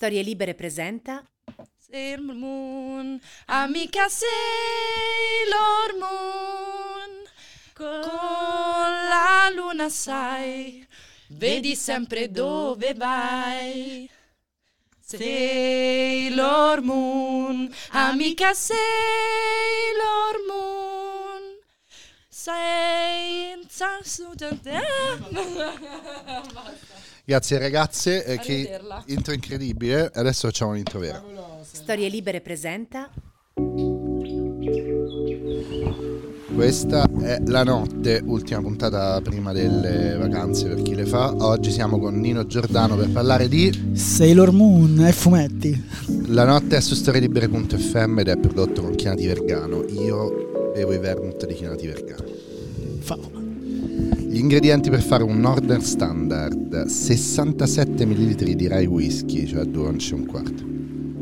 Storie Libere presenta Sailor Moon, amica Sailor Moon, con la luna sai, vedi sempre dove vai. Sailor Moon, amica Sailor Moon, senza Grazie ragazze, eh, che intro incredibile. Adesso facciamo l'intro vera. Storie Libere presenta Questa è la notte, ultima puntata prima delle vacanze per chi le fa. Oggi siamo con Nino Giordano per parlare di Sailor Moon e fumetti. La notte è su storielibere.fm ed è prodotto con Chianati Vergano. Io bevo i vermouth di Chianati Vergano. Favola. Gli ingredienti per fare un Northern Standard 67 ml di rye whisky, cioè 2 once e un quarto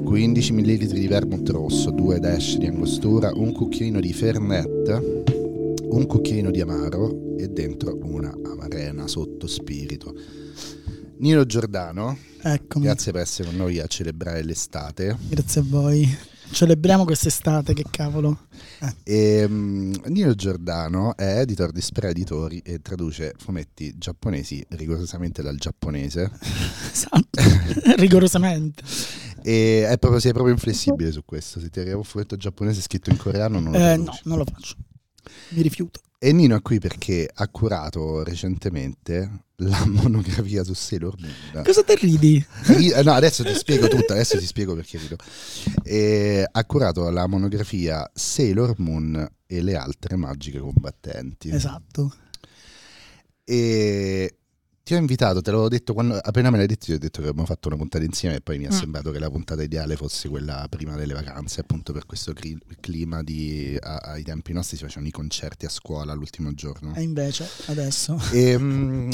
15 ml di vermouth rosso, 2 dash di angostura, un cucchiaino di fernet, un cucchiaino di amaro e dentro una amarena sotto spirito. Nino Giordano, Eccomi. grazie per essere con noi a celebrare l'estate. Grazie a voi. Celebriamo quest'estate, che cavolo. E, mm, Nino Giordano è editor di Spray Editori e traduce fumetti giapponesi rigorosamente dal giapponese. Esatto. Rigorosamente. E è proprio, sei proprio inflessibile su questo. Se ti arriva un fumetto giapponese scritto in coreano, non lo Eh, no, non lo faccio. Mi rifiuto. E Nino è qui perché ha curato recentemente la monografia su Sailor Moon. Cosa te ridi? Eh, no, adesso ti spiego tutto, adesso ti spiego perché rido. E ha curato la monografia Sailor Moon e le altre magiche combattenti. Esatto. E ti ho invitato, te l'avevo detto quando appena me l'hai detto, ti ho detto che abbiamo fatto una puntata insieme e poi mi è Mm. sembrato che la puntata ideale fosse quella prima delle vacanze, appunto per questo clima di a- ai tempi nostri si facevano i concerti a scuola l'ultimo giorno. E invece, adesso. E, mm,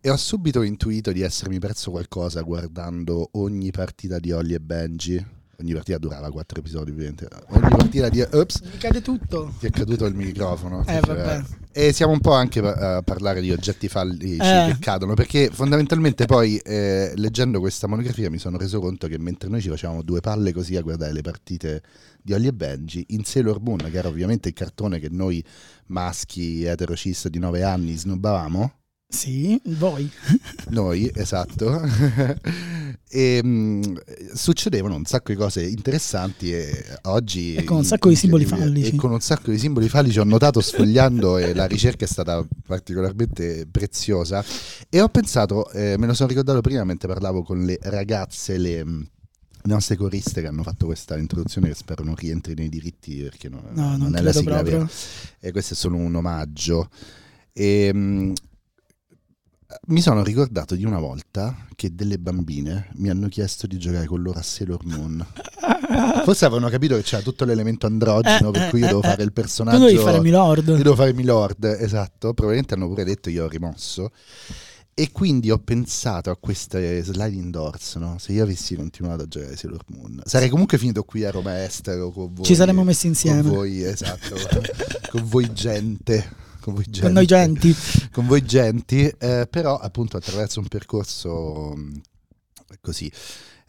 e ho subito intuito di essermi perso qualcosa guardando ogni partita di Holly e Benji. Ogni partita durava quattro episodi, ovviamente. Ogni partita di. Ops, Mi cade tutto. ti è caduto il microfono. Eh, vabbè. E siamo un po' anche a parlare di oggetti fallici Eh. che cadono, perché fondamentalmente poi eh, leggendo questa monografia mi sono reso conto che mentre noi ci facevamo due palle così a guardare le partite di Holly e Benji, in Sailor Moon, che era ovviamente il cartone che noi maschi eterocis di 9 anni snobbavamo, Sì, voi. noi, esatto, e mh, succedevano un sacco di cose interessanti e oggi... E con un sacco di simboli fallici. E con un sacco di simboli fallici ho notato sfogliando e la ricerca è stata particolarmente preziosa e ho pensato, eh, me lo sono ricordato prima mentre parlavo con le ragazze, le... le nostre coriste che hanno fatto questa introduzione che spero non rientri nei diritti perché non, No, non, non è la sigla vera proprio. e questo è solo un omaggio. E, mh, mi sono ricordato di una volta che delle bambine mi hanno chiesto di giocare con loro a Sailor Moon. Forse avevano capito che c'era tutto l'elemento androgeno Eh, per cui io devo fare il personaggio. Tu devi fare Milord. Io devo fare Milord, esatto. Probabilmente hanno pure detto io ho rimosso. E quindi ho pensato a queste sliding doors, no? Se io avessi continuato a giocare a Sailor Moon, sarei comunque finito qui a Roma Estero con voi. Ci saremmo messi insieme. Con voi, esatto. con voi gente. Con voi gente. Con noi genti. Con voi genti. eh, però appunto attraverso un percorso mh, così.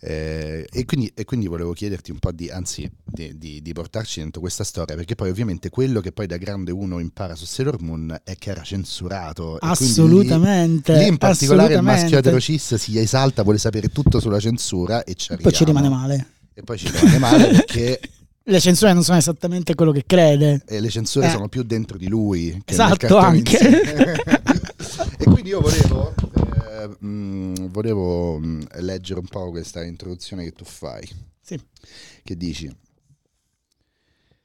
eh, e, quindi, e quindi volevo chiederti un po' di, anzi, di, di- di portarci dentro questa storia, perché poi ovviamente quello che poi da grande uno impara su Sailor Moon è che era censurato. e quindi lì- Assolutamente. Lì in particolare il assolutamente. maschio eterocis si esalta, vuole sapere tutto sulla censura e ci Poi ci rimane male. E poi ci rimane male perché Le censure non sono esattamente quello che crede. eh, le censure Eh. sono più dentro di lui. Che Esatto, anche. e quindi io volevo, eh, mh, volevo mh, leggere un po' questa introduzione che tu fai. Sì. Che dici?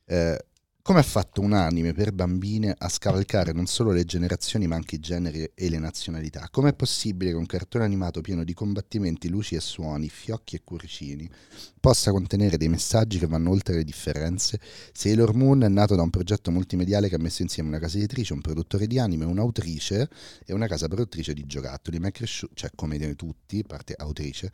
Eh, come ha fatto un anime per bambine a scavalcare non solo le generazioni ma anche i generi e le nazionalità? Com'è possibile che un cartone animato pieno di combattimenti, luci e suoni, fiocchi e cuoricini possa contenere dei messaggi che vanno oltre le differenze? Sailor Moon è nato da un progetto multimediale che ha messo insieme una casa editrice, un produttore di anime, un'autrice e una casa produttrice di giocattoli, ma è cresciuto, cioè come tutti, parte autrice,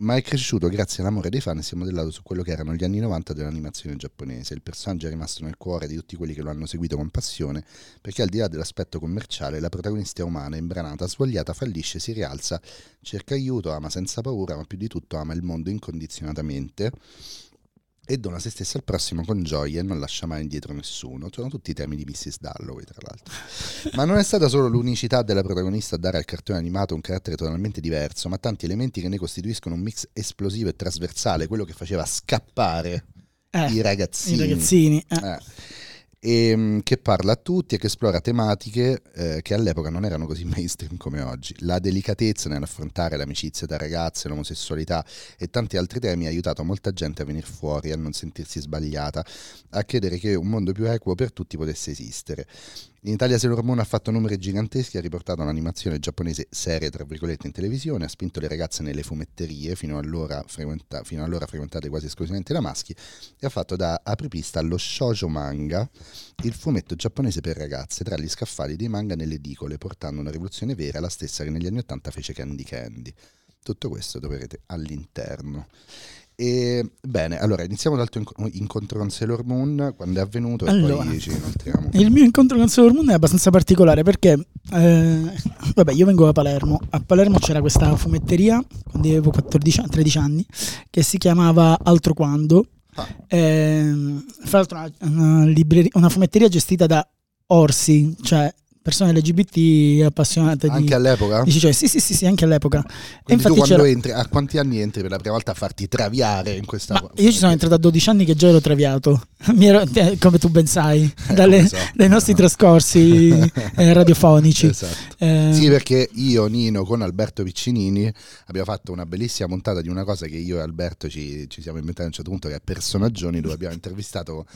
ma è cresciuto grazie all'amore dei fan e si è modellato su quello che erano gli anni 90 dell'animazione giapponese. Il personaggio è rimasto nel cuore di tutti quelli che lo hanno seguito con passione, perché al di là dell'aspetto commerciale, la protagonista è umana, imbranata, svogliata, fallisce, si rialza, cerca aiuto, ama senza paura, ma più di tutto ama il mondo incondizionatamente e dona se stessa al prossimo con gioia e non lascia mai indietro nessuno. Sono tutti i temi di Mrs. Dalloway, tra l'altro. ma non è stata solo l'unicità della protagonista a dare al cartone animato un carattere totalmente diverso, ma tanti elementi che ne costituiscono un mix esplosivo e trasversale, quello che faceva scappare Eh, i ragazzini. I ragazzini. eh. Eh. E, mm, che parla a tutti e che esplora tematiche eh, che all'epoca non erano così mainstream come oggi. La delicatezza nell'affrontare l'amicizia tra ragazze, l'omosessualità e tanti altri temi ha aiutato molta gente a venire fuori, a non sentirsi sbagliata, a credere che un mondo più equo per tutti potesse esistere. In Italia Sailor Moon ha fatto numeri giganteschi, ha riportato un'animazione giapponese seria, tra virgolette, in televisione, ha spinto le ragazze nelle fumetterie, fino allora, frequenta- fino allora frequentate quasi esclusivamente da maschi, e ha fatto da apripista allo shoujo manga, il fumetto giapponese per ragazze, tra gli scaffali dei manga nelle edicole, portando una rivoluzione vera, la stessa che negli anni Ottanta fece Candy Candy. Tutto questo troverete all'interno. E, bene, allora iniziamo dal tuo inco- incontro con Sailor Moon, quando è avvenuto, e Allora. poi ci inoltriamo. Il mio incontro con Sailor Moon è abbastanza particolare perché, eh, vabbè, io vengo da Palermo. A Palermo c'era questa fumetteria quando avevo 14, anni- 13 anni che si chiamava Altro Quando. Ah. Ehm, fra l'altro, una, una libreria- una fumetteria gestita da Orsi, cioè persone LGBT appassionate di. Anche all'epoca? Dici, cioè, sì, sì, sì, sì, anche all'epoca. E Quindi tu infatti quando c'era- entri, a quanti anni entri per la prima volta a farti traviare in questa... Ma io ci sono entrato a 12 anni che già ero traviato, ero- eh, come tu ben sai, dalle- lo so. dai nostri trascorsi eh, radiofonici. Esatto. Eh, Sì, perché io, Nino, con Alberto Piccinini abbiamo fatto una bellissima puntata di una cosa che io e Alberto ci, ci siamo inventati a un certo punto, che è Personaggioni, dove abbiamo intervistato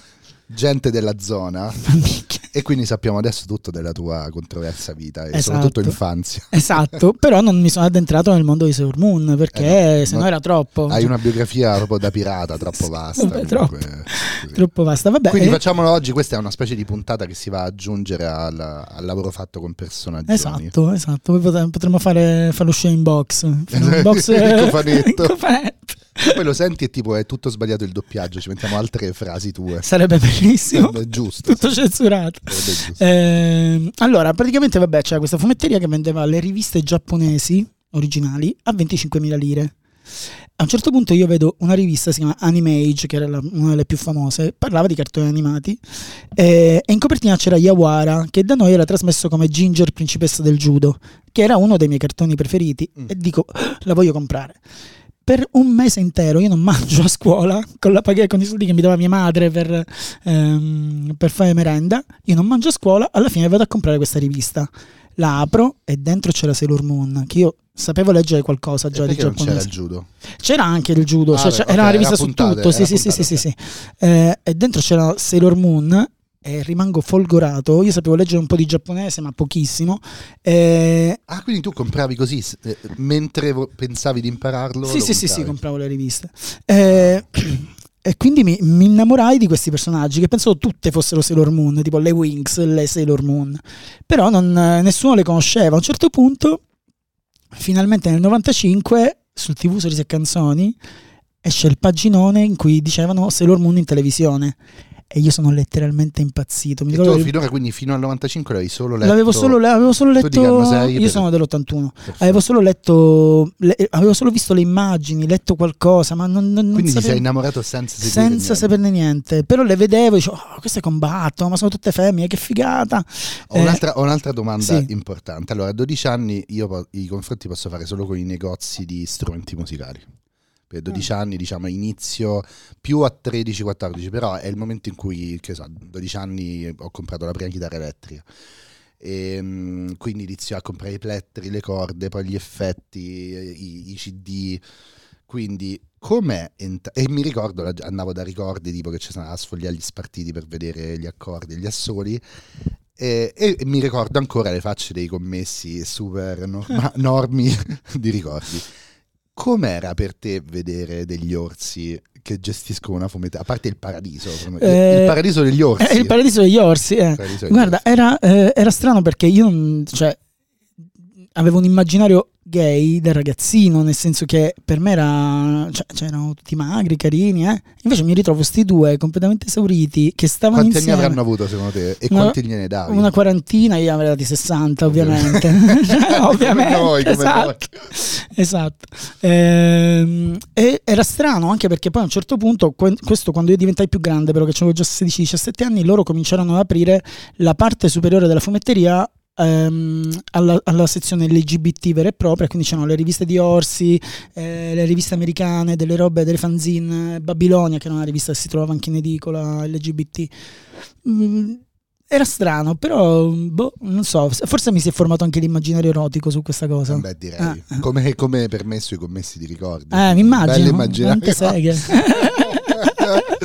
gente della zona e quindi sappiamo adesso tutto della tua controversa vita e Esatto. soprattutto infanzia. Esatto, però non mi sono addentrato nel mondo di Sailor Moon perché Eh no, se no era troppo. Hai una biografia proprio da pirata, troppo vasta. Vabbè, troppo. Così. Troppo vasta. Vabbè, Quindi eh, facciamolo oggi, questa è una specie di puntata che si va ad aggiungere al, al lavoro fatto con personaggi. esatto, esatto. Poi potre- potremmo fare, farlo uscire in box. Fare un box Il eh, cofanetto. il cofanetto. Poi lo senti e tipo è tutto sbagliato il doppiaggio, ci mettiamo altre frasi tue. Sarebbe bellissimo. È giusto. Tutto censurato. Sarebbe giusto. Ehm, allora, praticamente, vabbè, c'era questa fumetteria che vendeva le riviste giapponesi originali a 25.000 lire. A un certo punto io vedo una rivista, si chiama Animage, che era la- una delle più famose, parlava di cartoni animati, eh, e in copertina c'era Yawara, che da noi era trasmesso come Ginger, principessa del judo, che era uno dei miei cartoni preferiti, Mm. e dico, "Ah, la voglio comprare. Per un mese intero io non mangio a scuola con, la con i soldi che mi dava mia madre per, ehm, per fare merenda. Io non mangio a scuola, alla fine vado a comprare questa rivista. La apro e dentro c'era Sailor Moon, che io sapevo leggere qualcosa già di non c'era giapponese. il judo? C'era anche il judo, Ah, cioè, beh, c'era- ok, era una era rivista su puntate, tutto. Sì, era sì, sì, sì, sì. Eh, e dentro c'era Sailor Moon e rimango folgorato. Io sapevo leggere un po' di giapponese, ma pochissimo. Eh, Ah, quindi tu compravi così eh, mentre pensavi di impararlo? sì, sì, sì, sì, compravo le riviste. Eh, e quindi mi, mi innamorai di questi personaggi che pensavo tutte fossero Sailor Moon, tipo le Wings, le Sailor Moon. Però non- nessuno le conosceva. A un certo punto, finalmente nel 95, sul TV Sorrisi e Canzoni, esce il paginone in cui dicevano Sailor Moon in televisione. E io sono letteralmente impazzito. Mi E ricordo tu che- finora quindi fino al 95 l'avevi solo letto? L'avevo solo, l'avevo solo letto. Io Per- sono dell'81. Perfetto. Avevo solo letto, le- avevo solo visto le immagini, letto qualcosa, ma non, non, non Quindi ti sapevo- sei innamorato senza senza niente. saperne niente. Però le vedevo e dicevo, oh, queste combattono, ma sono tutte femmine, che figata. Ho Eh, un'altra, ho un'altra domanda sì. importante. Allora, a 12 anni io po- i confronti posso fare solo con i negozi di strumenti musicali. Per 12 Mm. anni, diciamo, inizio più a 13-14, però è il momento in cui, che so, a 12 anni ho comprato la prima chitarra elettrica. E, mm, quindi inizio a comprare i plettri, le corde, poi gli effetti, i, i CD. Quindi com'è? ent- e mi ricordo, andavo da ricordi tipo che ci sono a sfogliare gli spartiti per vedere gli accordi e gli assoli. E, e mi ricordo ancora le facce dei commessi super norma- normi di ricordi. Com'era per te vedere degli orsi che gestiscono una fumetteria? A parte il paradiso, Eh, il paradiso degli orsi. È il paradiso degli orsi. eh. Paradiso degli Guarda, orsi. era, eh, era strano perché io cioè, avevo un immaginario gay da ragazzino, nel senso che per me era, cioè, cioè, erano tutti magri, carini, eh? invece mi ritrovo questi due completamente esauriti che stavano Quanti anni insieme. avranno avuto secondo te? E No, quanti gliene davi? Una quarantina, io avrei dati 60 ovviamente. Cioè, ovviamente. Come noi, come esatto. esatto. Ehm, e era strano anche perché poi a un certo punto, que- questo quando io diventai più grande, però che avevo già 16-17 anni, loro cominciarono ad aprire la parte superiore della fumetteria ehm, alla, alla sezione LGBT vera e propria, quindi c'erano le riviste di Orsi, eh, le riviste americane, delle robe, delle fanzine, Babilonia, che era una rivista che si trovava anche in edicola LGBT. Mm, era strano, però boh, non so, forse mi si è formato anche l'immaginario erotico su questa cosa. Beh, direi. Ah. Come, come permesso i commessi di ricordi. Eh, mi immagino. Bello immaginario.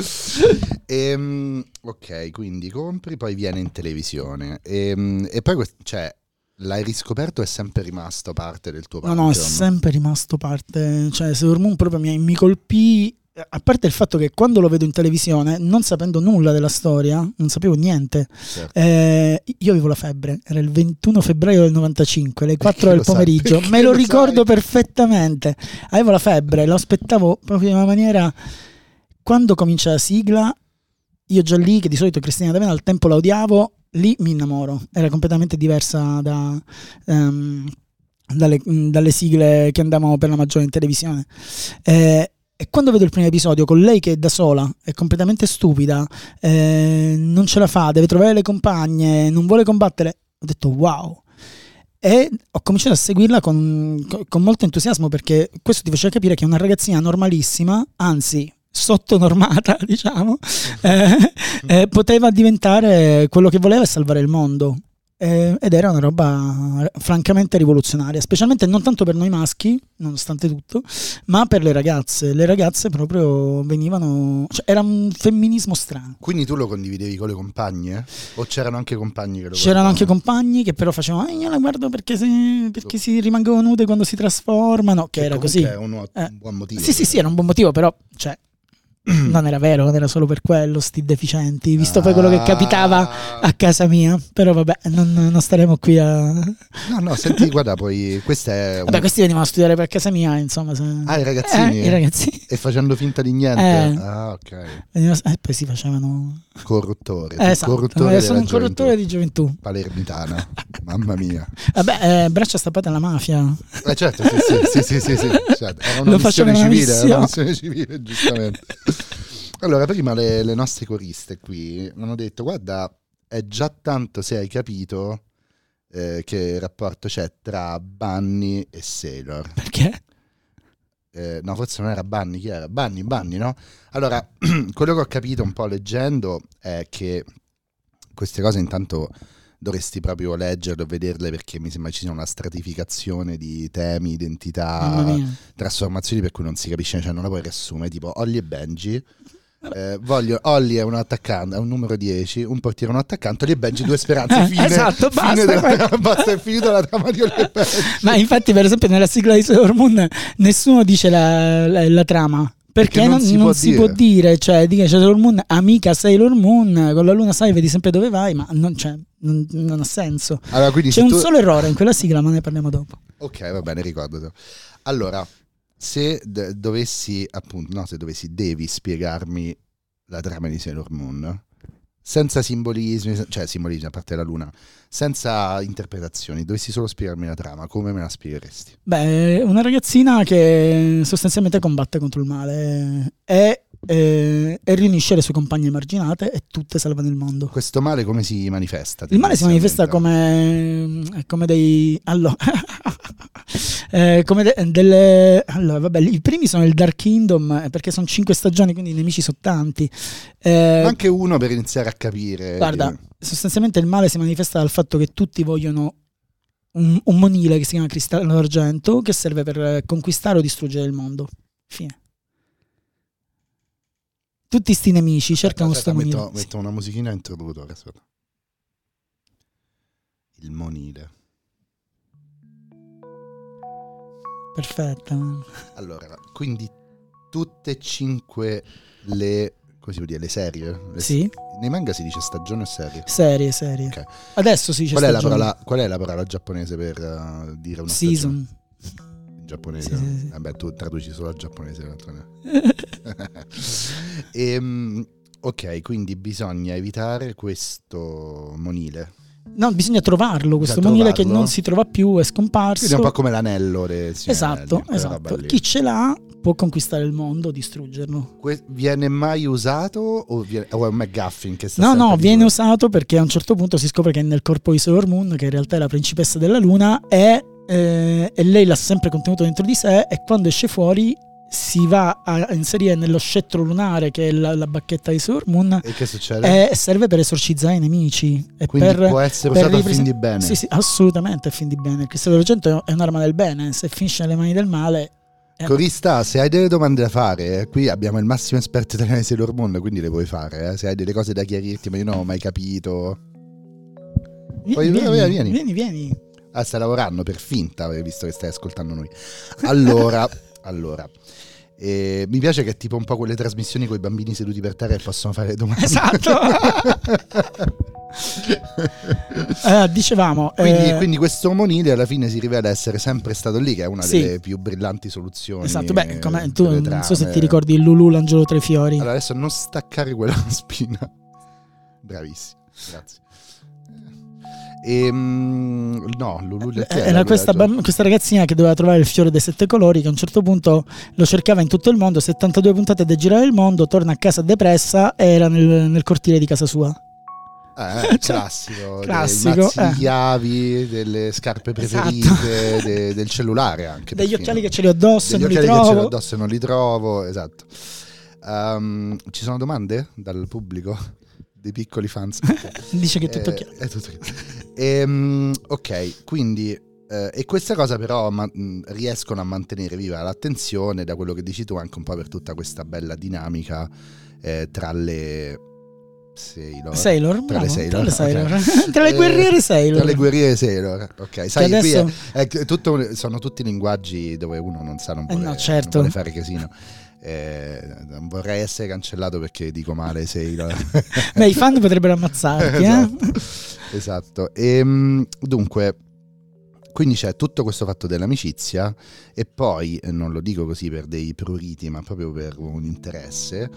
Seghe. Ehm, ok, quindi compri, poi viene in televisione. Ehm, e poi, quest- cioè, l'hai riscoperto, è sempre rimasto parte del tuo No, no, è pantheon? sempre rimasto parte. Cioè, Sailor Moon proprio mi, mi colpì. A parte il fatto che quando lo vedo in televisione, non sapendo nulla della storia, non sapevo niente. Certo. eh, io avevo la febbre, era il 21 febbraio del 95, alle 4 Perché del pomeriggio. Me lo lo ricordo sai? perfettamente. Avevo la febbre, lo aspettavo proprio in una maniera. Quando comincia la sigla, io già lì, che di solito Cristina D'Avena al tempo la odiavo, lì mi innamoro. Era completamente diversa da, ehm, dalle, dalle sigle che andavano per la maggiore in televisione. Eh, e quando vedo il primo episodio con lei che è da sola, è completamente stupida, eh, non ce la fa, deve trovare le compagne, non vuole combattere, ho detto wow. E ho cominciato a seguirla con, con molto entusiasmo perché questo ti faceva capire che è una ragazzina normalissima, anzi sottonormata, diciamo, eh, eh, poteva diventare quello che voleva e salvare il mondo. Eh, ed era una roba francamente rivoluzionaria, specialmente non tanto per noi maschi, nonostante tutto, ma per le ragazze. Le ragazze proprio venivano. Cioè, era un femminismo strano. Quindi tu lo condividevi con le compagne? O c'erano anche compagni che lo C'erano anche guardavano? compagni che però facevano, "Ah, io la guardo perché, si, perché si rimangono nude quando si trasformano, che Che era così. È un, Eh. un buon motivo. Sì, sì, sì, era un buon motivo, però, cioè, non era vero, non era solo per quello, sti deficienti, visto poi quello che capitava Ah. a casa mia. Però vabbè, non, non staremo qui a... No, no, senti, guarda, poi questa è... un- Vabbè, questi venivano a studiare per casa mia, insomma. Se... Ah, i ragazzini? Eh, i ragazzini. E facendo finta di niente? Eh. Ah, ok. Venivano- E poi si facevano... Corruttore. Eh, esatto, corruttore eh, sono un corruttore di gioventù. gioventù. Palermitana. Mamma mia. Vabbè, eh, braccia stappate alla mafia. Eh certo, sì, sì, sì, sì, sì, certo. Era una Lo missione una civile, era una missione. missione civile, giustamente. Allora, prima le, le nostre coriste qui mi hanno detto, guarda, è già tanto se hai capito eh, che rapporto c'è tra Bunny e Sailor. Perché? Eh, no, forse non era Bunny, chi era? Bunny, Bunny, no? Allora, quello che ho capito un po' leggendo è che queste cose intanto dovresti proprio leggerle o vederle perché mi sembra ci sia una stratificazione di temi, identità, trasformazioni per cui non si capisce, cioè non la puoi riassumere, tipo Olly e Benji. Eh, voglio, Olly è un attaccante, è un numero 10, un portiere, un attaccante, Olly e Benji due speranze, Eh, fine, esatto, fine basta, della- quello. basta, è finita la trama di Olly e Benji. Ma infatti, per esempio, nella sigla di Sailor Moon nessuno dice la, la- la trama. Perché, Perché non non, si non può si dire. può dire, cioè, dice Sailor Moon, amica Sailor Moon, con la luna sai, vedi sempre dove vai, ma non, cioè, non- non ha senso. Allora, C'è un tu- solo errore in quella sigla, ma ne parliamo dopo. Ok, va bene, ricordatelo. Allora, se d- dovessi, appunto, no, se dovessi, devi spiegarmi la trama di Sailor Moon, senza simbolismi, cioè simbolismi a parte la luna, senza interpretazioni, dovessi solo spiegarmi la trama, come me la spiegheresti? Beh, una ragazzina che sostanzialmente combatte contro il male e, e- e riunisce le sue compagne emarginate e tutte salvano il mondo. Questo male come si manifesta? Il male si manifesta come, come dei. Allora, eh, come de- delle. Allora, vabbè, i primi sono il Dark Kingdom eh, perché sono cinque stagioni, quindi i nemici sono tanti. Eh, Anche uno per iniziare a capire. guarda, dire- sostanzialmente il male si manifesta dal fatto che tutti vogliono un, un monile che si chiama cristallo d'argento che serve per eh, conquistare o distruggere il mondo. Fine. Tutti sti nemici cercano Aspetta, questo metto, monile. Sì. metto una musichina introduttora. aspetta. Il monile. Perfetta. Allora, quindi tutte e cinque le, come si dire, le serie? Le- Sì, Nei manga si dice stagione o serie? serie, serie. Ok. Adesso sì c'è Qual è, la stagione. parola, qual è la parola giapponese per eh, dire una Season. In giapponese? Sì, sì, sì. Vabbè, tu traduci solo al giapponese. l'altro no. Ehm, ok, quindi bisogna evitare questo monile. No, bisogna trovarlo, questo Bisogna monile che trovarlo. non si trova più, è scomparso. Quindi è un po' come l'anello Esatto, Anelli, esatto. Chi ce l'ha può conquistare il mondo, distruggerlo. Que- viene mai usato o, viene- o è un McGuffin che sta No, no, viene usato perché a un certo punto si scopre che nel corpo di Sailor Moon, che in realtà è la principessa della luna, è, eh, e lei l'ha sempre contenuto dentro di sé e quando esce fuori si va a inserire nello scettro lunare, che è la, la bacchetta di Sailor Moon, E che succede? e serve per esorcizzare i nemici. E Quindi per, può essere per usato a riprese- fin di bene. Sì, sì, assolutamente a fin di bene. Il cristallo d'argento è un'arma del bene, se finisce nelle mani del male... eh, Corista, se hai delle domande da fare, eh, qui abbiamo il massimo esperto italiano di Sailor Moon, quindi le puoi fare. eh. Se hai delle cose da chiarirti, ma io non ho mai capito. Poi- vieni, vieni, vieni, vieni. vieni, vieni. Ah, stai lavorando per finta, eh, visto che stai ascoltando noi. Allora, allora. eh, mi piace che è tipo un po' quelle trasmissioni con i bambini seduti per terra e possono fare domande. Esatto. Eh, dicevamo, Quindi, eh, quindi questo monile alla fine si rivela essere sempre stato lì, che è una Sì. delle più brillanti soluzioni. esatto, beh, come- tu non so se ti ricordi il Lulu l'angelo tra i fiori. Allora, adesso non staccare quella spina. Bravissimo, grazie. Ehm, no, Lulu Eh, Era questa, quella- bam- questa ragazzina che doveva trovare il fiore dei sette colori, che a un certo punto lo cercava in tutto il mondo, 72 puntate da girare il mondo, torna a casa depressa e era nel, nel cortile di casa sua. Eh, classico, Classico, dei mazzi eh. chiavi, delle scarpe preferite, de- del cellulare anche. Degli perfino. occhiali che ce li ho addosso e non li occhiali che ce l'ho trovo. addosso e non li trovo, esatto. Ehm, ci sono domande dal pubblico? Dei piccoli fans? Dice che è tutto Eh, chiaro. è tutto chiaro. Ehm, ok, quindi eh, e questa cosa però ma- riescono a mantenere viva l'attenzione da quello che dici tu anche un po' per tutta questa bella dinamica eh, tra le Sailor. Sailor, Tra le bravo, Sailor, tra le, Sailor. ok. Tra le Eh, guerriere Sailor. Tra le guerriere Sailor, ok. Sai, Che qui adesso- è- è tutto sono tutti linguaggi dove uno non sa, non Eh vuole, no, certo. non vuole fare casino. Eh, non vorrei essere cancellato perché dico male Sailor. Beh, i fan potrebbero ammazzarti, esatto. eh? esatto. Ehm, dunque, quindi c'è tutto questo fatto dell'amicizia e poi, non lo dico così per dei pruriti, ma proprio per un interesse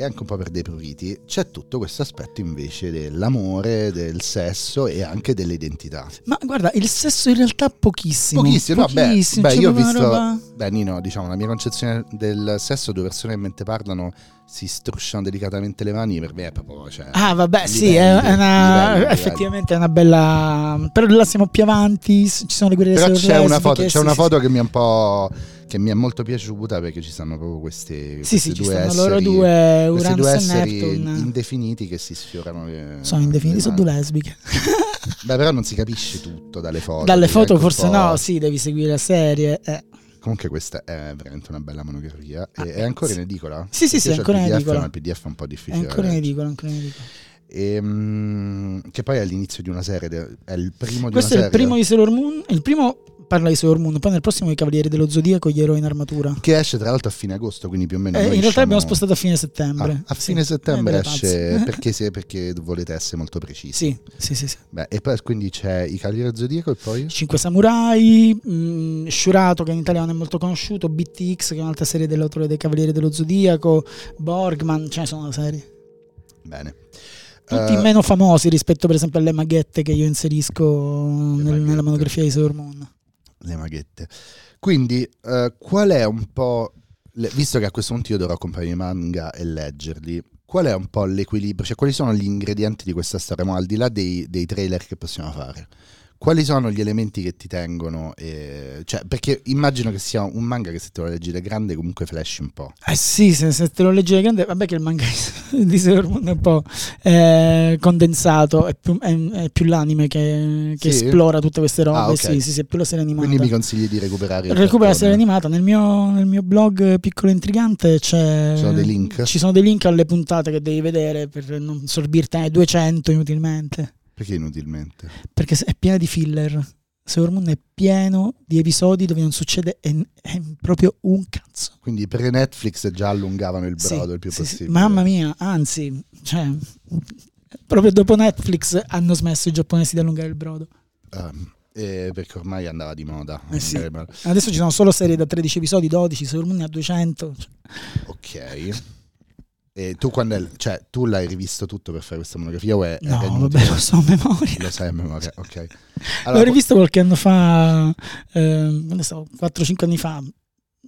e anche un po' per dei pruriti, c'è tutto questo aspetto invece dell'amore, del sesso e anche dell'identità. Ma guarda, il sesso in realtà pochissimo. Pochissimo, no, beh, Pochissimo, beh, io ho visto, roba- beh Nino, diciamo, la mia concezione del sesso, due persone che mentre parlano si strusciano delicatamente le mani, per me è proprio, cioè, Ah, vabbè, sì, livelli, è è una, livelli, livelli. effettivamente è una bella. Però là siamo più avanti. Ci sono le guerriere Però c'è una foto, c'è sì, una sì, foto che mi è un po'. Che mi è molto piaciuta perché ci stanno proprio questi, Sì, sì, questi ci due stanno esseri, loro due, due Uranus e esseri indefiniti che si sfiorano. le- Sono indefiniti, sono due lesbiche. Beh, però non si capisce tutto dalle foto. Dalle foto un forse no, sì, devi seguire la serie. eh. Comunque questa è veramente una bella monografia. Ah, E è ancora sì. in edicola? Sì, sì, sì, è ancora in il edicola. Ma il PDF è un po' È difficile. ancora da in edicola, ancora in edicola. Ehm, che poi è l'inizio di una serie. de- È il primo di Questo è una il serie. primo di Sailor Moon. Il primo parla di Sailor Moon, poi nel prossimo i Cavalieri dello Zodiaco, gli eroi in armatura. Che esce tra l'altro a fine agosto, quindi più o meno. Eh, in realtà usciamo- abbiamo spostato a fine settembre. Ah, a Sì. fine settembre Eh, esce pazze. perché, se- perché volete essere molto precisi. Sì, sì, sì, sì. Beh, e poi quindi c'è i Cavalieri del Zodiaco e poi? Cinque Samurai, mh, Shurato che in italiano è molto conosciuto, BTX che è un'altra serie dell'autore dei Cavalieri dello Zodiaco, Borgman, ce ne sono serie. Bene. Tutti Eh, meno famosi rispetto per esempio alle maghette che io inserisco nel- nella monografia di Sailor Moon. Le maghette. Quindi, eh, qual è un po'. le- visto che a questo punto io dovrò comprare i manga e leggerli, qual è un po' l'equilibrio? Cioè, quali sono gli ingredienti di questa storia? Ma al di là dei, dei trailer che possiamo fare, quali sono gli elementi che ti tengono? eh, cioè, perché immagino che sia un manga che se te lo leggi da grande comunque flash un po'. Eh sì, se, se te lo leggi da grande, vabbè che il manga di Sailor Moon è un po' eh, condensato, è più, è- è più l'anime che, che Sì? esplora tutte queste robe, Ah, ok. sì, sì, sì, è più la serie animata. Quindi mi consigli di recuperare Recupera la serie animata, nel mio, nel mio blog piccolo intrigante c'è... Ci sono dei link? Ci sono dei link alle puntate che devi vedere per non sorbirtene 200 inutilmente, Perché inutilmente? perché è piena di filler. Sailor Moon è pieno di episodi dove non succede è, è proprio un cazzo. Quindi pre-Netflix già allungavano il Sì, brodo il più sì, sì. possibile. Mamma mia, anzi, cioè, proprio dopo Netflix hanno smesso i giapponesi di allungare il brodo. Ehm, eh, perché ormai andava di moda. Eh sì. Adesso ci sono solo serie da 13 episodi, 12, Sailor Moon ne ha 200. cioè. Ok. E tu quando è- cioè, tu l'hai rivisto tutto per fare questa monografia o è, No, era vabbè, lo so a memoria. Lo sai a memoria, ok. L'ho Allora, rivisto qualche anno fa, quando stavo, 4-5 anni fa.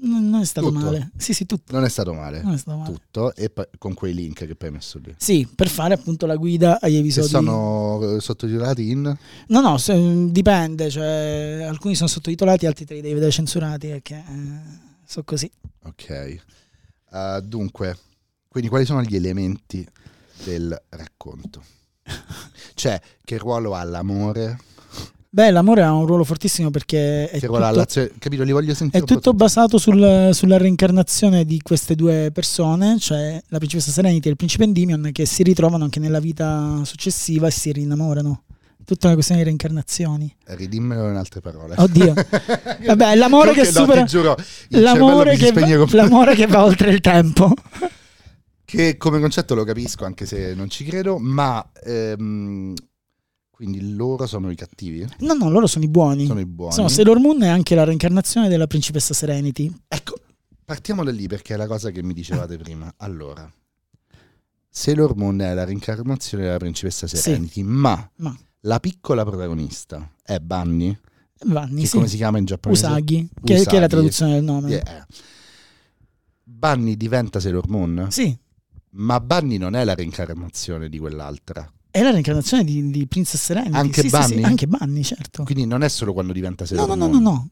Non, non è stato Tutto? male. Sì, sì, tutto. non è stato male. Non è stato male. Tutto e poi- con quei link che poi hai messo lì. Sì, per fare appunto la guida agli Che episodi. sono eh, sottotitolati in No, no, se- dipende. Cioè, alcuni sono sottotitolati, altri te li devi vedere censurati. Perché eh, so così. Ok. Eh, dunque, quindi quali sono gli elementi del racconto? Cioè, che ruolo ha l'amore? Beh, l'amore ha un ruolo fortissimo perché è Che tutto, l'azione? Capito? Li voglio sentire è tutto basato sul- sulla reincarnazione di queste due persone, cioè la principessa Serenity e il principe Endymion, che si ritrovano anche nella vita successiva e si rinnamorano. Tutta una questione di reincarnazioni. Ridimmelo in altre parole. Oddio. Vabbè, l'amore che no, supera. ti giuro, L'amore che, va, l'amore che va oltre il tempo. Che come concetto lo capisco, anche se non ci credo, ma ehm, quindi loro sono i cattivi? No, no, loro sono i buoni. Sono i buoni? Sono Sailor Moon è anche la reincarnazione della principessa Serenity. Ecco, partiamo da lì perché è la cosa che mi dicevate prima. Allora, Sailor Moon è la reincarnazione della principessa Sì. Serenity, ma, Ma la piccola protagonista è Bunny, che sì. come si chiama in giapponese? Usagi, che, che è la Usagi. traduzione del nome. Yeah. Bunny diventa Sailor Moon, Sì, ma Bunny non è la reincarnazione di quell'altra. è la reincarnazione di, di Princess Serenity. Anche sì, sì, sì, Bunny? anche Bunny, certo. Quindi non è solo quando diventa No, Sailor no, no, Moon. no, no.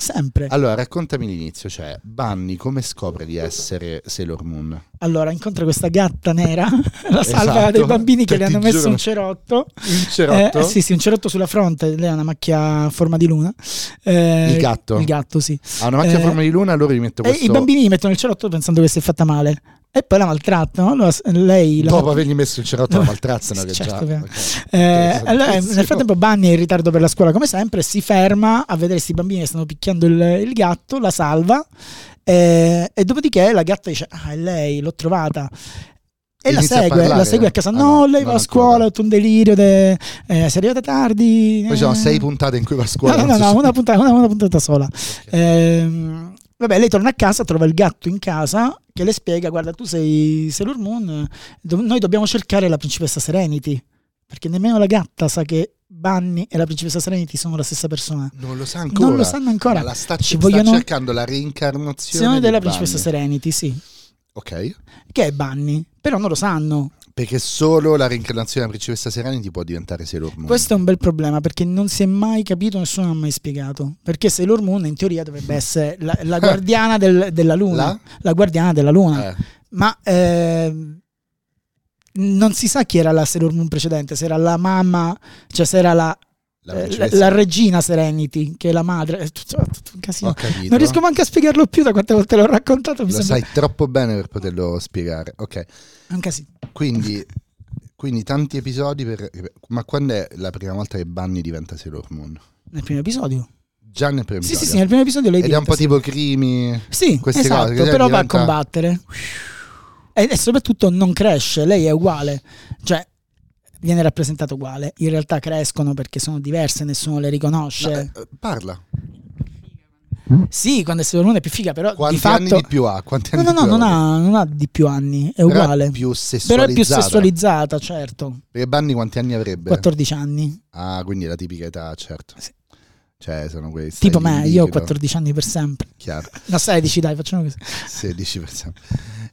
Sempre. Allora, raccontami l'inizio, cioè Bunny come scopre di essere Sailor Moon? Allora, incontra questa gatta nera, la salva Esatto, dei bambini che le hanno messo giuro- un cerotto. Un cerotto? Eh, sì, sì, un cerotto sulla fronte, lei ha una macchia a forma di luna. Eh, Il gatto? Il gatto, sì. Ha una macchia a Eh, forma di luna, allora gli metto E questo... i bambini gli mettono il cerotto pensando che si è fatta male. E poi la maltrattano. Allora lei la Dopo avergli messo il cerotto la maltrazzano, che Certo, già... Eh, allora, nel frattempo Bunny è in ritardo per la scuola come sempre, si ferma a vedere questi bambini che stanno picchiando il, il gatto, la salva eh, e dopodiché la gatta dice ah è lei, l'ho trovata. E la Inizia segue, parlare? la segue a casa. Ah, no, no, lei va a scuola, è un delirio, de- eh, sei arrivata tardi. Poi ci sono eh. sei puntate in cui va a scuola. No, no, no, so no, una puntata, una, una puntata sola. Ok. Ehm, vabbè, lei torna a casa, trova il gatto in casa che le spiega: Guarda, tu sei Sailor Moon, do- noi dobbiamo cercare la principessa Serenity. Perché nemmeno la gatta sa che Bunny e la principessa Serenity sono la stessa persona. Non lo sa ancora. Non lo sanno ancora. La sta, Ci sta vogliono- cercando la reincarnazione della principessa Serenity, sì. Ok. Che è Bunny. Però non lo sanno. Perché solo la reincarnazione della principessa Serenity può diventare Sailor Moon. Questo è un bel problema perché non si è mai capito, nessuno ha mai spiegato. Perché Sailor Moon in teoria dovrebbe essere la, la guardiana del- della luna. La? La guardiana della luna. Eh, Ma ehm, non si sa chi era la Sailor Moon precedente, se era la mamma, cioè se era la, la eh, la, regina Serenity, che è la madre. È tutto, tutto un casino. Non riesco manco a spiegarlo più da quante volte l'ho raccontato. Mi Lo sembra sai troppo bene per poterlo spiegare. Ok. Un casino. Quindi, quindi tanti episodi per... Ma quando è la prima volta che Bunny diventa Sailor Moon? Nel primo episodio. Già nel primo Sì, sì, episodio. sì, nel primo episodio lei Ed è un po' diventa- tipo Crimi. Sì, queste esatto, cose, però va a diventa- combattere. E, soprattutto non cresce, lei è uguale. Cioè, viene rappresentata uguale. In realtà crescono perché sono diverse, nessuno le riconosce. No, eh, parla. Sì, quando è Sailor è più figa, però Quanti di fatto... anni di più ha? Quanti No, anni no, no, più non ha? non ha di più anni, è Però uguale. È più Però è più sessualizzata. sessualizzata, certo. Perché Bunny quanti anni avrebbe? 14 anni. Ah, quindi è la tipica età, certo. Sì. Cioè, sono quei Tipo me, io ho liquido, 14 anni per sempre. Chiaro, No, 16 dai, facciamo così. 16%.